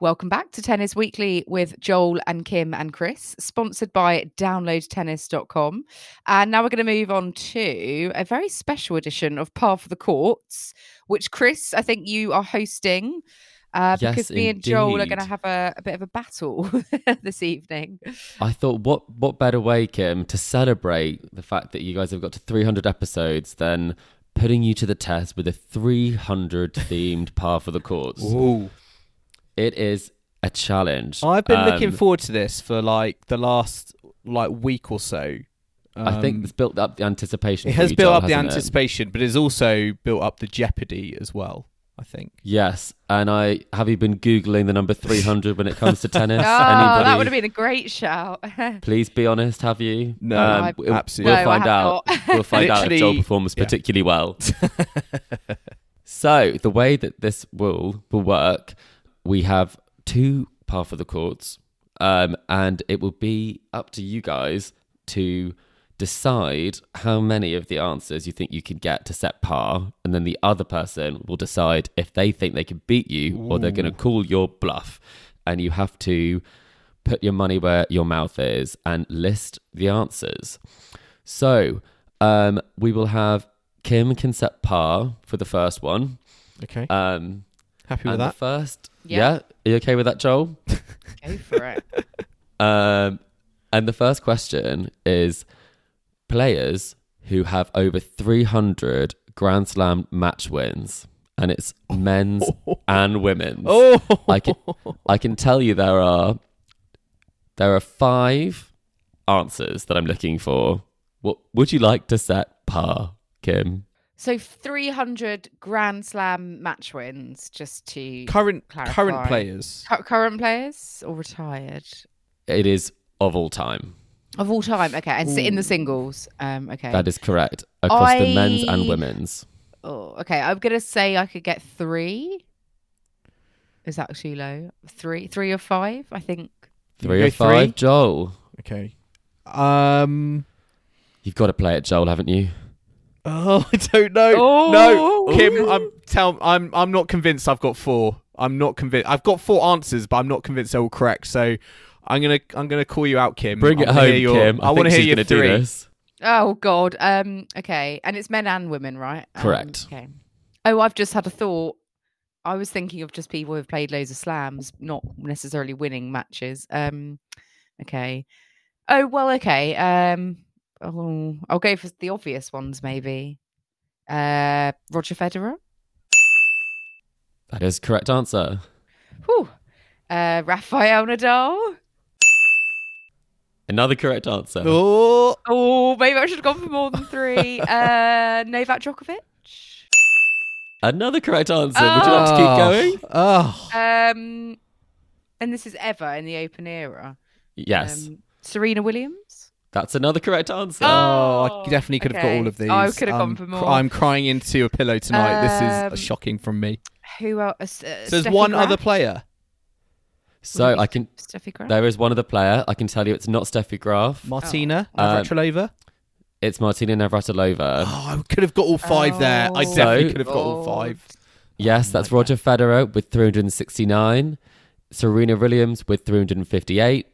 Welcome back to Tennis Weekly with Joel and Kim and Chris, sponsored by downloadtennis.com. And now we're going to move on to a very special edition of Par for the Courts, which Chris, I think you are hosting. Uh, Yes, because me and Joel are going to have a, a bit of a battle this evening. I thought, what what better way, Kim, to celebrate the fact that you guys have got to 300 episodes than putting you to the test with a 300 themed par for the courts. Ooh. It is a challenge. I've been looking Um, forward to this for like the last like week or so. I think Um, it's built up the anticipation. it has you, built Joel, up the hasn't it? anticipation, but it's also built up the jeopardy as well. I think. Yes, and I have you been googling the number 300 when it comes to tennis? Oh, tennis? that would have been a great shout. Please be honest, have you? No, I- we'll- absolutely We'll No, find have out. We'll find out if Joel Literally- performs yeah. particularly well. so the way that this will will work, we have two par for the courts, um, and it will be up to you guys to decide how many of the answers you think you can get to set par, and then the other person will decide if they think they can beat you or they're going to call your bluff, and you have to put your money where your mouth is and list the answers. So um, we will have Kim can set par for the first one. Okay. Um, Happy with that. first, Yeah. yeah. Are you okay with that, Joel? Go for it. Um, and the first question is players who have over 300 Grand Slam match wins, and it's men's and women's. Oh, I can I can tell you there are there are five answers that I'm looking for. What would you like to set par, Kim? So 300 Grand Slam match wins, just to current Clarify. current players. Cu- current players or retired It is of all time. of all time. Okay, and sit in the singles. Um, okay. That is correct across the men's and women's. Oh, okay. I'm gonna say I could get three. Is that too low? Three, three or five? I think. Three or five, three? Joel. Okay. Um. You've got to play it, Joel, haven't you? Oh, I don't know. Oh. No, Kim. I'm tell. I'm. I'm not convinced. I've got four. I'm not convinced. I've got four answers, but I'm not convinced they're all correct. So I'm gonna. I'm gonna call you out, Kim. Bring I it wanna home, hear your- Kim. I, I want to hear she's your gonna three. do this. Oh God. Um. Okay, and it's men and women, right? Um, Correct. okay. Oh, I've just had a thought. I was thinking of just people who've played loads of slams, not necessarily winning matches. Um. Okay. Oh well. Okay. Um. Oh, I'll go for the obvious ones, maybe. Uh, Roger Federer. That is correct answer. Whew. Uh, Rafael Nadal. Another correct answer. Oh, Oh, maybe I should have gone for more than three. uh, Novak Djokovic. Another correct answer. Would you like to keep going? Oh, Um, and this is ever in the open era. Yes. Um, Serena Williams. That's another correct answer. oh, I definitely could have got all of these. I could have I'm gone for more. I'm crying into a pillow tonight. Um, this is shocking from me. Who else? Uh, So there's Steffi one Graf? other player. so I can. Steffi Graf. There is one other player. I can tell you it's not Steffi Graf. Martina Oh. Um, Navratilova. It's Martina Navratilova. Oh, I could have got all five there. I Oh. definitely So- could have got all five. Yes, that's Roger Federer with 369. Serena Williams with 358.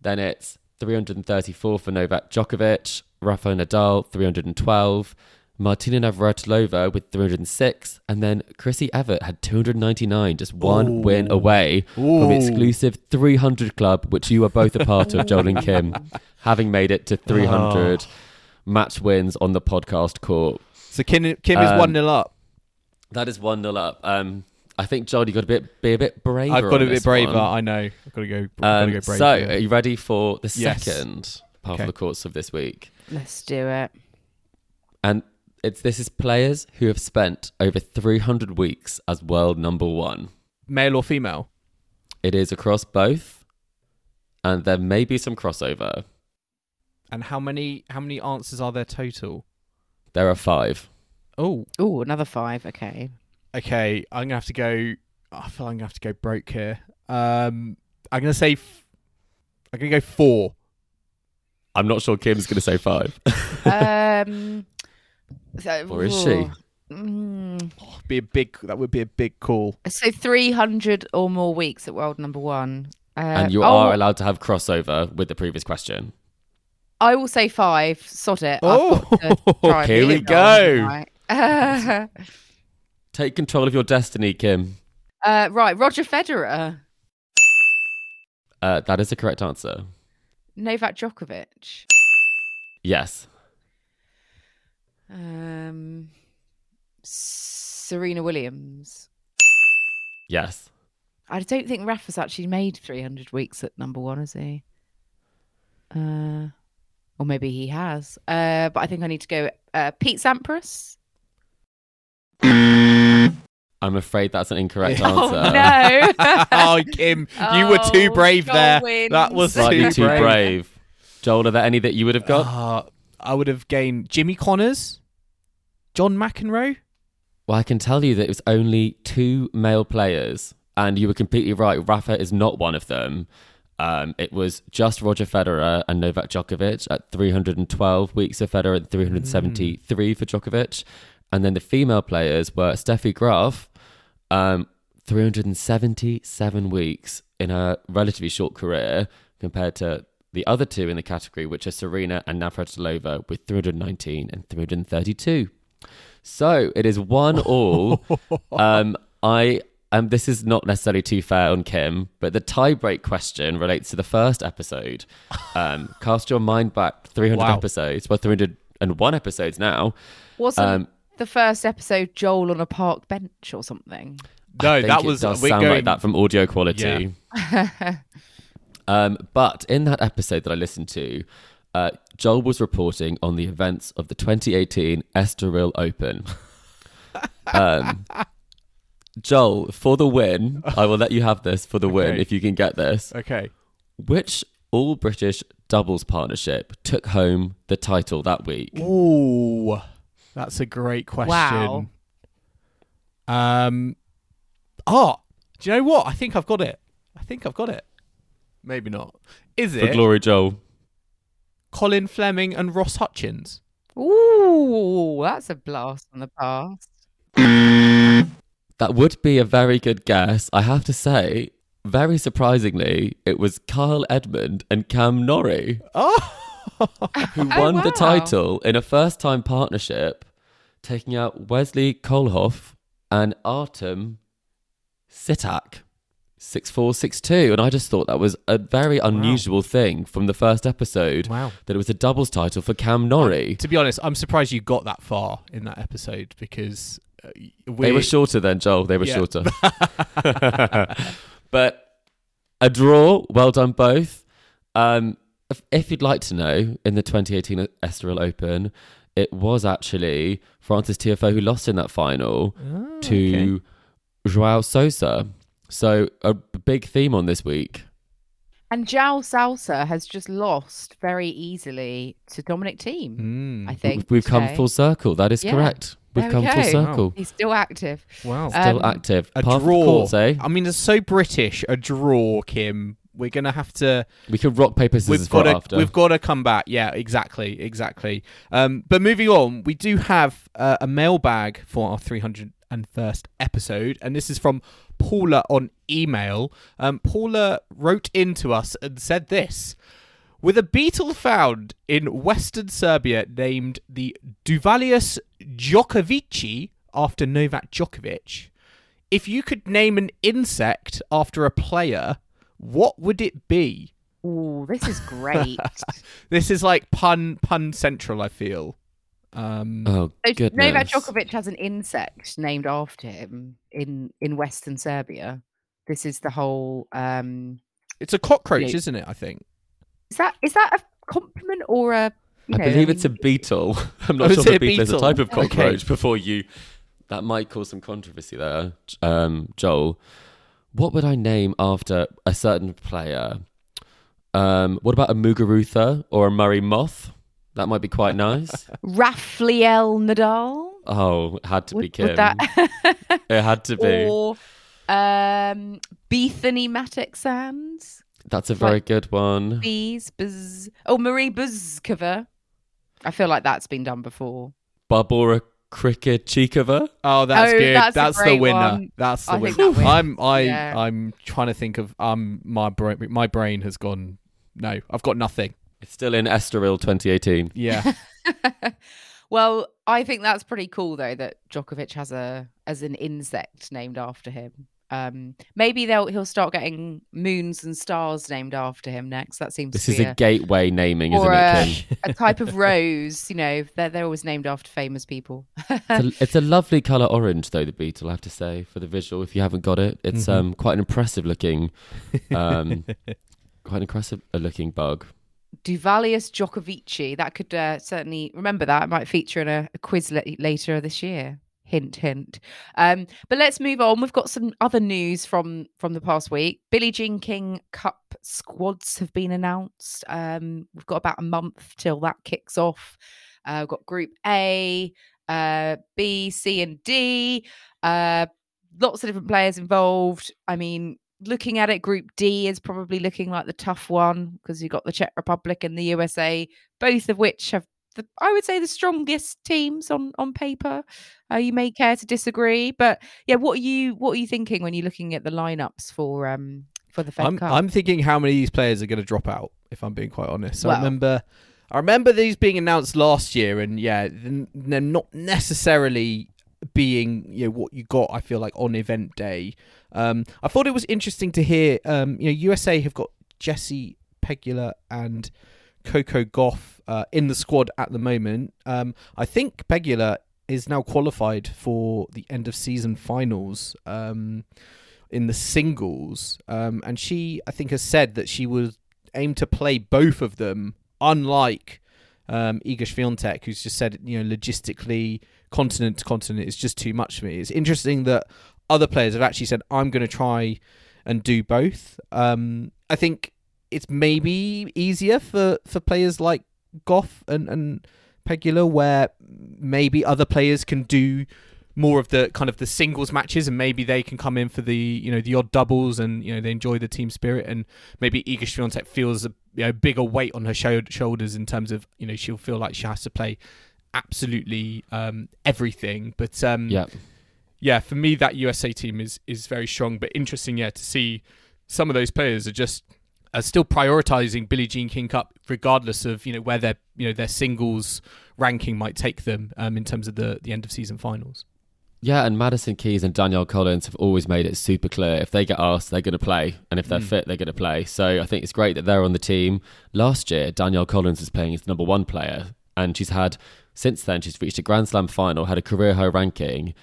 Then it's 334 for Novak Djokovic. Rafael Nadal, 312. Martina Navratilova with 306. And then Chrissie Evert had 299, just one Ooh. win away from exclusive 300 club, which you are both a part of, Joel and Kim, having made it to 300 match wins on the podcast court. So Kim, Kim is Um, one 0 up. That is 1 0 up. Um, I think, Joel, you got to be, be a bit braver. I've got on a bit braver. one. I know. I've got to go. I've got to Um, go brave. so, are you ready for the Yes. second part Okay. of the course of this week? Let's do it. And it's this is players who have spent over 300 weeks as world number one. male or female? It is across both, and there may be some crossover. And how many how many answers are there total? There are five. Oh, Oh, another five. Okay. Okay. I'm gonna have to go. I feel like I'm gonna have to go broke here. Um, I'm gonna say. F- I'm gonna go four. I'm not sure Kim's going to say five. Um. so, Or is she? Mm, Oh, be a big. That would be a big call. so three hundred or more weeks at world number one. Uh, and you oh, are allowed to have crossover with the previous question. I will say five. Sod it. Oh, I've got to try and here we go. wrong, Right. Take control of your destiny, Kim. uh, right. Roger Federer. Uh, that is the correct answer. Novak Djokovic. Yes. Um. Serena Williams. Yes. I don't think Rafa's actually made 300 weeks at number one, has he? Uh, or maybe he has. Uh, but I think I need to go uh, Pete Sampras. I'm afraid that's an incorrect Oh answer. no! oh, Kim, you were too Oh, brave Joel there. wins. That was Slightly too, too brave. brave. Joel, are there any that you would have got? Uh, I would have gained Jimmy Connors, John McEnroe. Well, I can tell you that it was only two male players, and you were completely right. Rafa is not one of them. Um, it was just Roger Federer and Novak Djokovic at 312 weeks for Federer and 373 for Djokovic. And then the female players were Steffi Graf, um, 377 weeks in her relatively short career compared to the other two in the category, which are Serena and Navratilova with 319 and 332. So it is one all. um, I um, this is not necessarily too fair on Kim, but the tiebreak question relates to the first episode. Um, cast your mind back 300 Wow. episodes, well, 301 episodes now. Wasn't Um, the first episode Joel on a park bench or something? No, I think that it was does sound going, like that from audio quality. Um, but in that episode that I listened to, uh, Joel was reporting on the events of the 2018 Estoril Open. um, Joel, for the win, I will let you have this for the win if you can get this. Okay. Which all British doubles partnership took home the title that week? Ooh, that's a great question. Wow. Um. Oh, do you know what? I think I've got it. I think I've got it. Maybe not. Is it? For glory, Joel. Colin Fleming and Ross Hutchins? Ooh, that's a blast from the past. That would be a very good guess. I have to say, very surprisingly, it was Kyle Edmund and Cam Norrie. Oh, who won the wow. title in a first time partnership, taking out Wesley Koolhof and Artem Sitak. 6462 and I just thought that was a very unusual thing from the first episode Wow. that it was a doubles title for Cam Norrie. To be honest, I'm surprised you got that far in that episode because uh, we They were shorter then, Joel. They were Yeah. shorter. but a draw. Well done, both. Um, if, if you'd like to know, in the 2018 Estoril Open, it was actually Francis Tiafoe who lost in that final Ah, to João Sousa. So a big theme on this week. And João Sousa has just lost very easily to Dominic Thiem. Mm. I think We've come full circle. That is Yeah. correct. We've There come we full go. circle. He's still active. Wow. Still Um, active. a Par for the draw. courts, eh? I mean, it's so British. A draw, Kim. We're gonna have to. We could rock paper scissors We've got to. after. We've got to come back. Yeah, exactly, exactly. Um, but moving on, we do have uh, a mailbag for our 301st episode, and this is from Paula on email. Um, Paula wrote in to us and said this. With a beetle found in western Serbia named the Duvalius Djokovici after Novak Djokovic, if you could name an insect after a player, what would it be? Oh, this is great. This is like pun pun central. I feel. Um, oh, So goodness. Novak Djokovic has an insect named after him in in Western Serbia. This is the whole. um it's a cockroach, Yeah. isn't it? I think. Is that is that a compliment or a? You I know, believe it's a beetle. I'm Oh, not is sure it the a beetle is a type of Okay. cockroach. Before you, that might cause some controversy there, um, Joel. What would I name after a certain player? Um, what about a Muguruza or a Murray Moth? That might be quite nice. Rafael Nadal. oh, it had to be Would, Kim. would that It had to be. or um Bethanie Mattek-Sands? That's a very like- good one. Bees, buzz. Oh, Marie Bouzková. I feel like that's been done before. Barbara Cricket Chikova. Oh, that's Oh, good. that's That's, the winner. one. That's the I winner. that. I'm I Yeah. I'm trying to think of um my brain my brain has gone. No, I've got nothing. It's still in Estoril 2018. Yeah. well, I think that's pretty cool though that Djokovic has a as an insect named after him. Um, maybe they'll he'll start getting moons and stars named after him next. That seems This to is be a gateway naming, isn't it, a, a type of rose. You know, they're they're always named after famous people. It's a, it's a lovely colour orange, though, the beetle, I have to say, for the visual. If you haven't got it, it's Mhm. um, quite an impressive looking, um, quite an impressive uh, looking bug. Duvalius Djokovici. That could uh, certainly remember that. It might feature in a, a quiz la- later this year. Hint, hint. Um, but let's move on. We've got some other news from from the past week. Billie Jean King Cup squads have been announced. Um, we've got about a month till that kicks off. Uh, we've got Group A, uh, B, C, and D. Uh, lots of different players involved. I mean, looking at it, Group D is probably looking like the tough one because you've got the Czech Republic and the USA, both of which have, the, I would say, the strongest teams on on paper. Uh, you may care to disagree, but yeah, what are you what are you thinking when you're looking at the lineups for um for the Fed I'm Cup? I'm thinking how many of these players are going to drop out. If I'm being quite honest, I Well- remember. I remember these being announced last year, and yeah, they're not necessarily being you know what you got. I feel like on event day. Um, I thought it was interesting to hear. Um, you know, USA have got Jesse Pegula and Coco Gauff uh, in the squad at the moment. Um, I think Pegula is now qualified for the end of season finals. Um, in the singles, um, and she, I think, has said that she would aim to play both of them, unlike um, Iga Swiatek, who's just said, you know, logistically, continent to continent is just too much for me. It's interesting that other players have actually said, I'm going to try and do both. Um, I think it's maybe easier for, for players like Gauff and, and Pegula, where maybe other players can do more of the kind of the singles matches and maybe they can come in for the you know the odd doubles and you know they enjoy the team spirit. And maybe Iga Swiatek feels a you know, bigger weight on her sho- shoulders in terms of you know she'll feel like she has to play absolutely um, everything. But um, Yeah. yeah for me that USA team is is very strong. But interesting yeah to see some of those players are just are still prioritizing Billie Jean King Cup regardless of you know where their you know their singles ranking might take them um, in terms of the the end of season finals. Yeah, and Madison Keys and Danielle Collins have always made it super clear if they get asked, they're going to play, and if they're Mm. fit, they're going to play. So I think it's great that they're on the team. Last year, Danielle Collins was playing as the number one player, and she's had since then she's reached a Grand Slam final, had a career high ranking,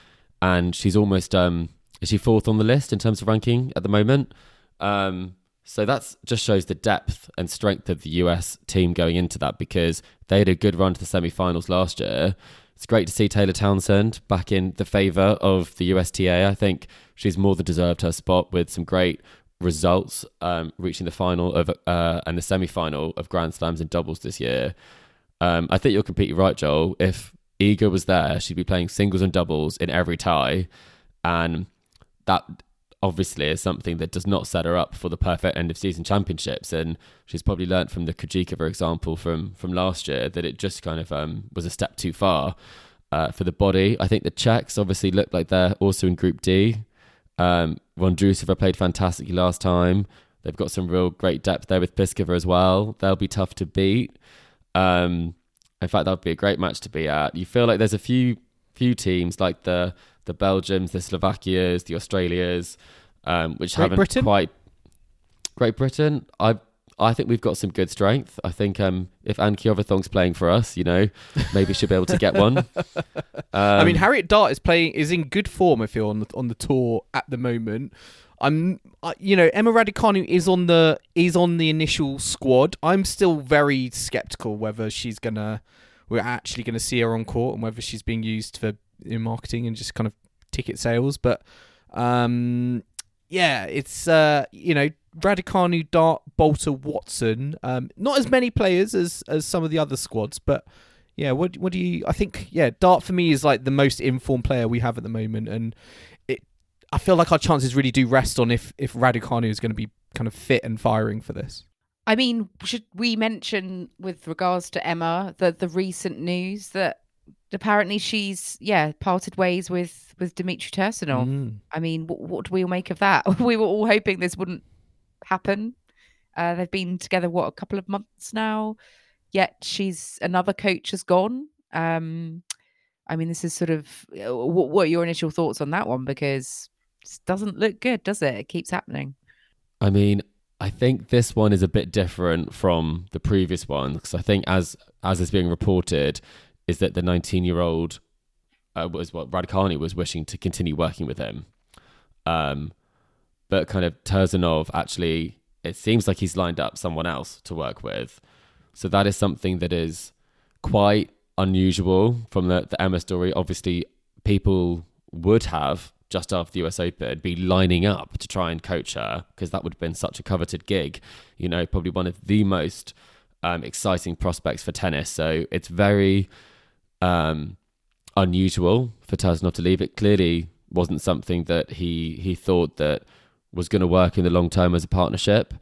and she's almost um is she fourth on the list in terms of ranking at the moment. Um, so that just shows the depth and strength of the US team going into that because they had a good run to the semi-finals last year. It's great to see Taylor Townsend back in the favour of the USTA. I think she's more than deserved her spot with some great results, um, reaching the final of uh, and the semi-final of Grand Slams in doubles this year. Um, I think you're completely right, Joel. If Iga was there, she'd be playing singles and doubles in every tie, and that obviously is something that does not set her up for the perfect end of season championships. And she's probably learnt from the Krejcikova example from from last year that it just kind of um, was a step too far uh, for the body. I think the Czechs obviously look like they're also in Group D. Um, Vondrousova played fantastically last time. They've got some real great depth there with Pliskova as well. They'll be tough to beat. Um, in fact, that would be a great match to be at. You feel like there's a few few teams like the the Belgians, the Slovakias, the Australias, um, which Great haven't Britain? quite. Great Britain, I I think we've got some good strength. I think um, if Anne Keothavong's playing for us, you know, maybe she'll be able to get one. Um, I mean, Harriet Dart is playing is in good form. I feel on the on the tour at the moment. I'm, I, you know, Emma Raducanu is on the is on the initial squad. I'm still very skeptical whether she's gonna we're actually gonna see her on court and whether she's being used for in marketing and just kind of ticket sales. But um, yeah, it's uh, you know, Raducanu, Dart, Boulter, Watson. Um, not as many players as as some of the other squads, but yeah, what what do you? I think yeah, Dart for me is like the most informed player we have at the moment, and it. I feel like our chances really do rest on if if Raducanu is going to be kind of fit and firing for this. I mean, should we mention with regards to Emma the the recent news that apparently she's yeah parted ways with with Dimitri Tursunov. Mm. I mean, what, what do we all make of that? we were all hoping this wouldn't happen. Uh, they've been together what a couple of months now, yet she's another coach has gone. Um, I mean, this is sort of uh, what, what are your initial thoughts on that one? Because it doesn't look good, does it? It keeps happening. I mean, I think this one is a bit different from the previous one because I think, as as is being reported, is that the 19 year old uh, was what Raducanu was wishing to continue working with him, um, but kind of Tursunov actually, it seems like he's lined up someone else to work with, so that is something that is quite unusual from the the Emma story. Obviously, people would have just after the US Open be lining up to try and coach her because that would have been such a coveted gig. You know, probably one of the most um, exciting prospects for tennis. So it's very um, unusual for Tursunov to leave. It clearly wasn't something that he he thought that was going to work in the long term as a partnership.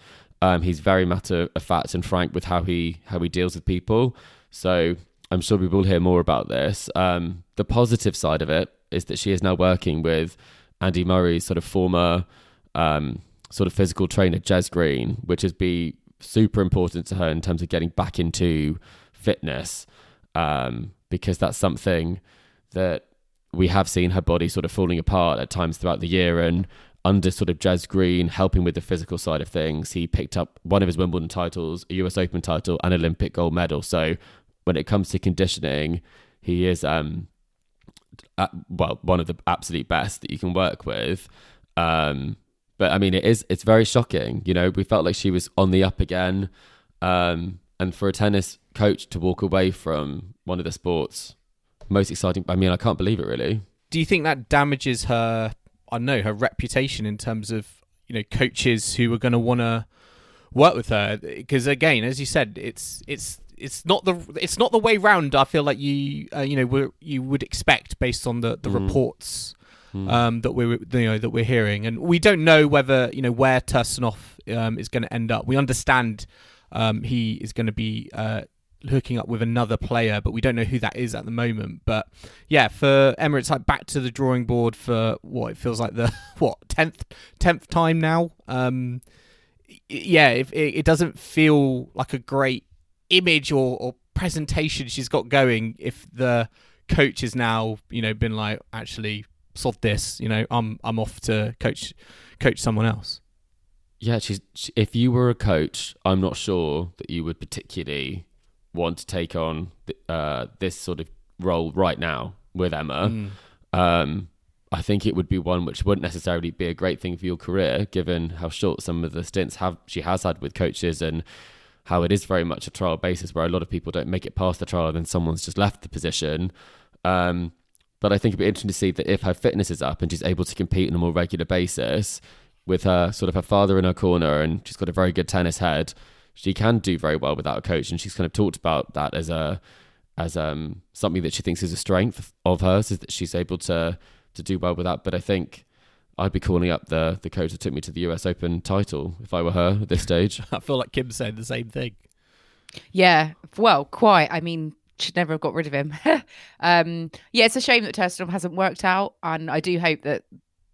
Um, he's very matter of fact and frank with how he how he deals with people. So I'm sure we will hear more about this. Um, the positive side of it is that she is now working with Andy Murray's sort of former um, sort of physical trainer, Jez Green, which has been super important to her in terms of getting back into fitness, um, because that's something that we have seen her body sort of falling apart at times throughout the year. And under sort of Jez Green helping with the physical side of things, he picked up one of his Wimbledon titles, a US Open title, and an Olympic gold medal. So when it comes to conditioning, he is um, uh, well one of the absolute best that you can work with. Um, but I mean, it is it's very shocking. You know, we felt like she was on the up again, um, and for a tennis coach to walk away from one of the sports most exciting. I mean, I can't believe it really. Do you think that damages her? I don't know her reputation in terms of you know coaches who are going to want to work with her because again, as you said, it's it's it's not the it's not the way round. I feel like you uh, you know you would expect based on the the Mm. reports Mm. um, that we're you know that we're hearing, and we don't know whether you know where Tursunov um, is going to end up. We understand um, he is going to be uh, hooking up with another player, but we don't know who that is at the moment. But yeah, for Emirates, like back to the drawing board for what it feels like the what tenth tenth time now. Um, yeah, if it, it doesn't feel like a great image or, or presentation she's got going if the coach has now you know been like actually sod this you know i'm i'm off to coach coach someone else Yeah, she's. She, if you were a coach, I'm not sure that you would particularly want to take on th- uh, this sort of role right now with Emma. Mm. Um, I think it would be one which wouldn't necessarily be a great thing for your career, given how short some of the stints have she has had with coaches and how it is very much a trial basis where a lot of people don't make it past the trial and then someone's just left the position. Um, but I think it'd be interesting to see that if her fitness is up and she's able to compete on a more regular basis with her sort of her father in her corner and she's got a very good tennis head, she can do very well without a coach. And she's kind of talked about that as a as um something that she thinks is a strength of hers is that she's able to to do well with that. But I think I'd be calling up the the coach that took me to the US Open title if I were her at this stage. i feel like kim's saying the same thing Yeah, well, quite. I mean, should never have got rid of him. um, yeah, it's a shame that Tursunov hasn't worked out, and I do hope that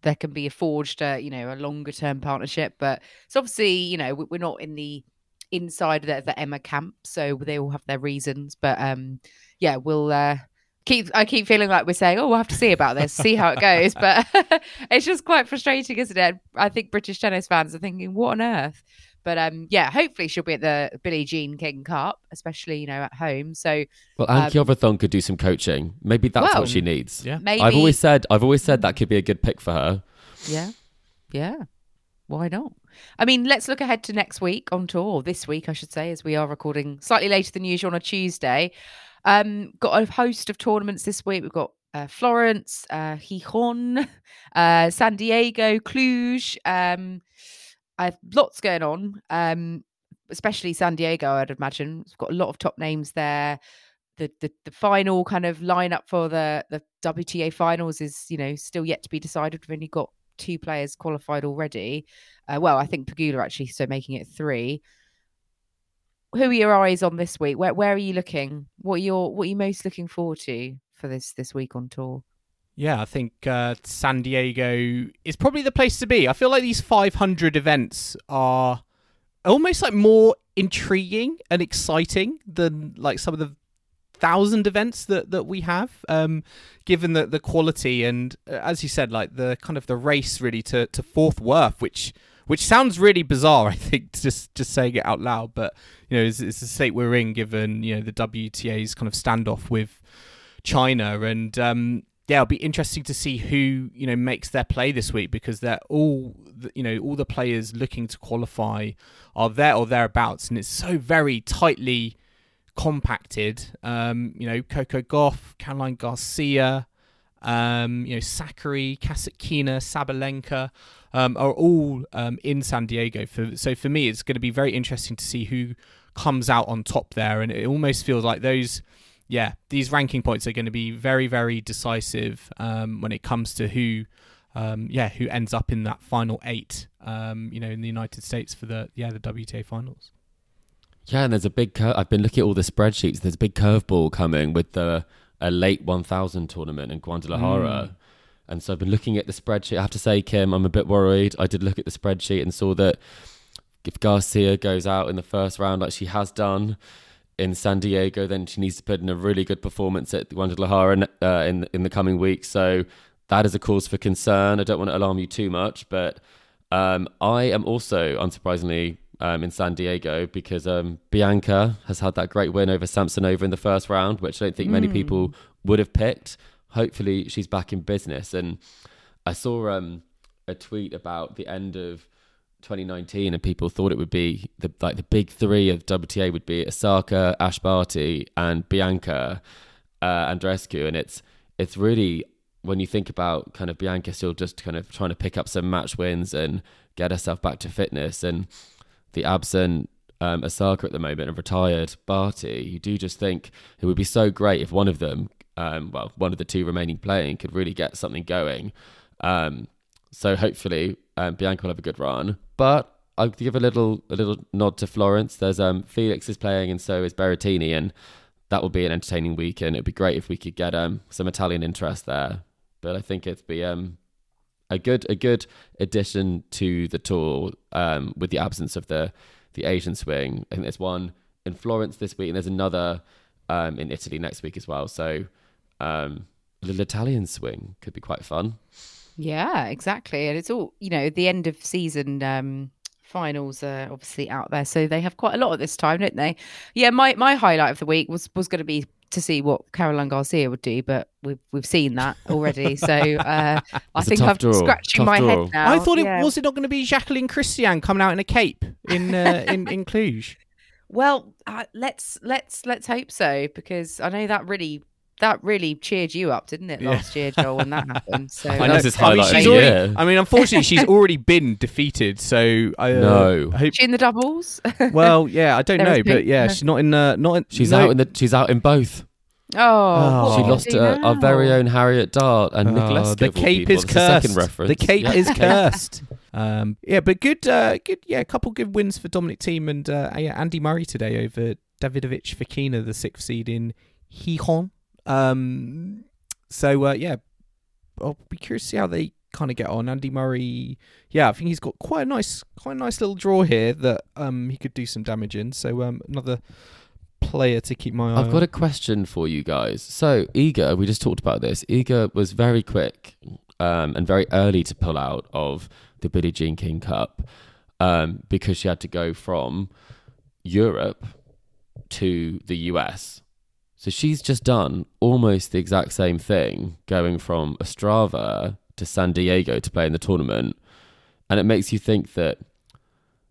there can be a forged, uh, you know, a longer term partnership. But it's obviously, you know, we're not in the inside the, the Emma camp, so they all have their reasons. But um, yeah, we'll. Uh, Keep, I keep feeling like we're saying, "Oh, we'll have to see about this, see how it goes." But it's just quite frustrating, isn't it? I think British tennis fans are thinking, "What on earth?" But um, yeah, hopefully she'll be at the Billie Jean King Cup, especially you know at home. So Well, Anki Um, Overthon could do some coaching. Maybe that's Well, what she needs. yeah maybe I've always said I've always said that could be a good pick for her. yeah, yeah. Why not? I mean, let's look ahead to next week on tour. This week, I should say, as we are recording slightly later than usual on a Tuesday. Um, got a host of tournaments this week. We've got uh, Florence, uh, Gijon, uh, San Diego, Cluj. Um, I have lots going on. Um, especially San Diego, I'd imagine. We've got a lot of top names there. The, the the final kind of lineup for the the WTA finals is you know still yet to be decided. We've only got two players qualified already. Uh, well, I think Pegula actually, so making it three. Who are your eyes on this week? Where where are you looking? What are your what are you most looking forward to for this this week on tour? Yeah, I think uh, San Diego is probably the place to be. I feel like these 500 events are almost like more intriguing and exciting than like some of the thousand events that that we have. Um, given the the quality and uh, as you said, like the kind of the race really to to fourth worth, which which sounds really bizarre. I think just just saying it out loud, but you know, it's, it's the state we're in given you know the WTA's kind of standoff with China and. Um, yeah, it'll be interesting to see who you know makes their play this week because they're all you know all the players looking to qualify are there or thereabouts, and it's so very tightly compacted. Um, you know, Coco Gauff, Caroline Garcia, um, you know, Sakkari, Kasatkina, Sabalenka um, are all um, in San Diego. For, so for me, it's going to be very interesting to see who comes out on top there, and it almost feels like those yeah, these ranking points are going to be very, very decisive um, when it comes to who, um, yeah, who ends up in that final eight. Um, you know, in the United States for the yeah the WTA finals. Yeah, and there's a big. Cur- I've been looking at all the spreadsheets. There's a big curveball coming with the a late 1000 tournament in Guadalajara. And so I've been looking at the spreadsheet. I have to say, Kim, I'm a bit worried. I did look at the spreadsheet and saw that if Garcia goes out in the first round like she has done in San Diego, then she needs to put in a really good performance at Guadalajara uh, in in the coming weeks. So that is a cause for concern. I don't want to alarm you too much, but um, I am also, unsurprisingly, um, in San Diego because um, Bianca has had that great win over Samsonova in the first round, which I don't think many people would have picked. Hopefully, she's back in business. And I saw um, a tweet about the end of 2019, and people thought it would be the like the big three of WTA would be Osaka, Ash Barty, and Bianca uh, Andreescu, and it's it's really when you think about kind of Bianca still just kind of trying to pick up some match wins and get herself back to fitness, and the absent um, Osaka at the moment and retired Barty, you do just think it would be so great if one of them, um, well, one of the two remaining playing, could really get something going. Um, so hopefully um, Bianca will have a good run. But I'll give a little a little nod to Florence. There's um Felix is playing and so is Berrettini, and that will be an entertaining week. And it'd be great if we could get um some Italian interest there. But I think it'd be a good a good addition to the tour um, with the absence of the the Asian swing. I think there's one in Florence this week, and there's another um, in Italy next week as well. So um, a little Italian swing could be quite fun. Yeah, exactly. And it's all, you know, the end of season um finals are obviously out there. So they have quite a lot at this time, don't they? Yeah, my my highlight of the week was was going to be to see what Caroline Garcia would do, but we've we've seen that already. So uh, I think I'm draw. scratching Tough my draw. head now. I thought it Yeah. was it not going to be Jaqueline Cristian coming out in a cape in uh, in in Cluj. Well, uh, let's let's let's hope so because I know that really that really cheered you up, didn't it, Yeah. last year, Joel, when that happened? So I know this is I mean, highlight of she's the already, year. I mean, unfortunately, she's already been defeated. So I uh, No. I hope. she in the doubles. Well, yeah, I don't know, but yeah, no. she's not in. Uh, not in. She's no- out in the she's out in both. oh, Oh. She lost you uh, our very own Harriet Dart and Oh, Nicholas. the cape is cursed. The. The cape Yeah. is cursed. um, yeah, but good, uh, good. Yeah, a couple good wins for Dominic Thiem and uh, yeah, Andy Murray today over Davidovich Fokina, the sixth seed in Gijón. Um, so uh, yeah, I'll be curious to see how they kind of get on. Andy Murray, yeah, I think he's got quite a nice, quite a nice little draw here that um he could do some damage in. So um another player to keep my eye. I've got a question for you guys. So Iga, we just talked about this. Iga was very quick um, and very early to pull out of the Billie Jean King Cup um, because she had to go from Europe to the US. So she's just done almost the exact same thing, going from Ostrava to San Diego to play in the tournament. And it makes you think that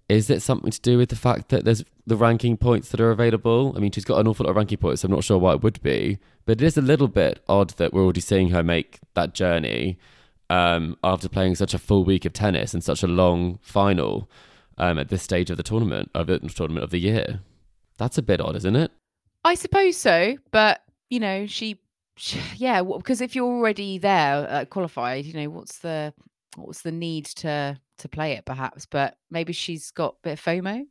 is it something to do with the fact that there's the ranking points that are available? I mean, she's got an awful lot of ranking points. So I'm not sure why it would be, but it is a little bit odd that we're already seeing her make that journey um, after playing such a full week of tennis and such a long final um, at this stage of the tournament of the tournament of the year. That's a bit odd, isn't it? I suppose so, but you know, she, she yeah, because if you're already there uh, qualified, you know, what's the what's the need to to play it perhaps? But maybe she's got a bit of FOMO,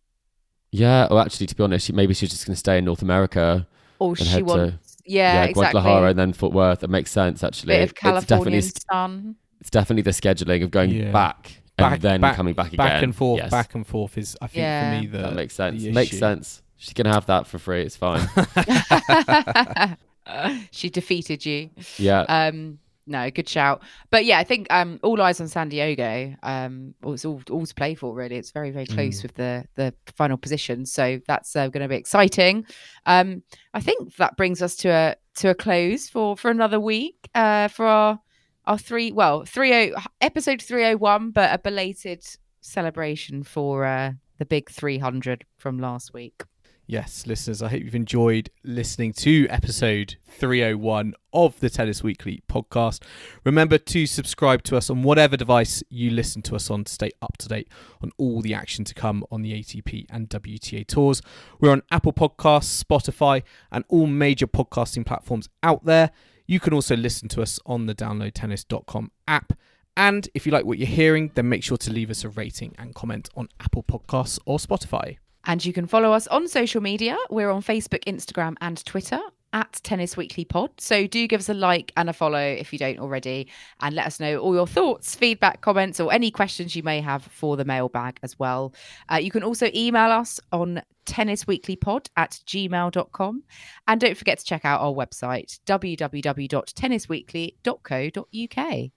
Yeah. Or actually, to be honest, she, maybe she's just going to stay in North America or and she wants, to yeah, exactly, Guadalajara and then Fort Worth. It makes sense actually. bit of it's definitely sun. it's definitely the scheduling of going Yeah. back and then coming back again. back and forth, Yes. back and forth is I think Yeah. for me the that makes sense. the Makes sense. She's gonna have that for free. It's fine. she defeated you. yeah. Um, no, good shout. But yeah, I think um, all eyes on San Diego. Um, well, it's all all to play for really. It's very very close with the the final position, so that's uh, going to be exciting. Um, I think that brings us to a to a close for for another week. Uh, for our our three well three oh episode three oh one, but a belated celebration for uh, the big three hundred from last week. Yes, listeners, I hope you've enjoyed listening to episode 301 of the Tennis Weekly podcast. Remember to subscribe to us on whatever device you listen to us on to stay up to date on all the action to come on the ATP and WTA tours. We're on Apple Podcasts, Spotify, and all major podcasting platforms out there. You can also listen to us on the downloadtennis.com app. And if you like what you're hearing, then make sure to leave us a rating and comment on Apple Podcasts or Spotify. And you can follow us on social media. We're on Facebook, Instagram, and Twitter at Tennis Weekly Pod. So do give us a like and a follow if you don't already, and let us know all your thoughts, feedback, comments, or any questions you may have for the mailbag as well. Uh, you can also email us on tennisweeklypod at gmail.com. And don't forget to check out our website, www.tennisweekly.co.uk.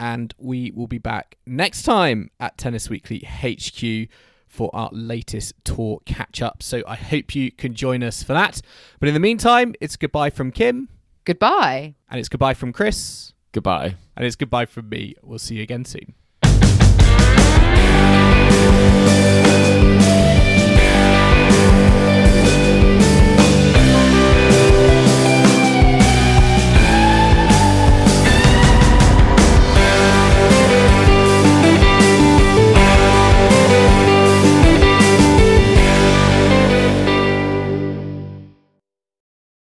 and we will be back next time at Tennis Weekly HQ for our latest tour catch up. So I hope you can join us for that. But in the meantime, it's goodbye from Kim, Goodbye. and it's goodbye from Chris, Goodbye. and it's goodbye from me. We'll see you again soon.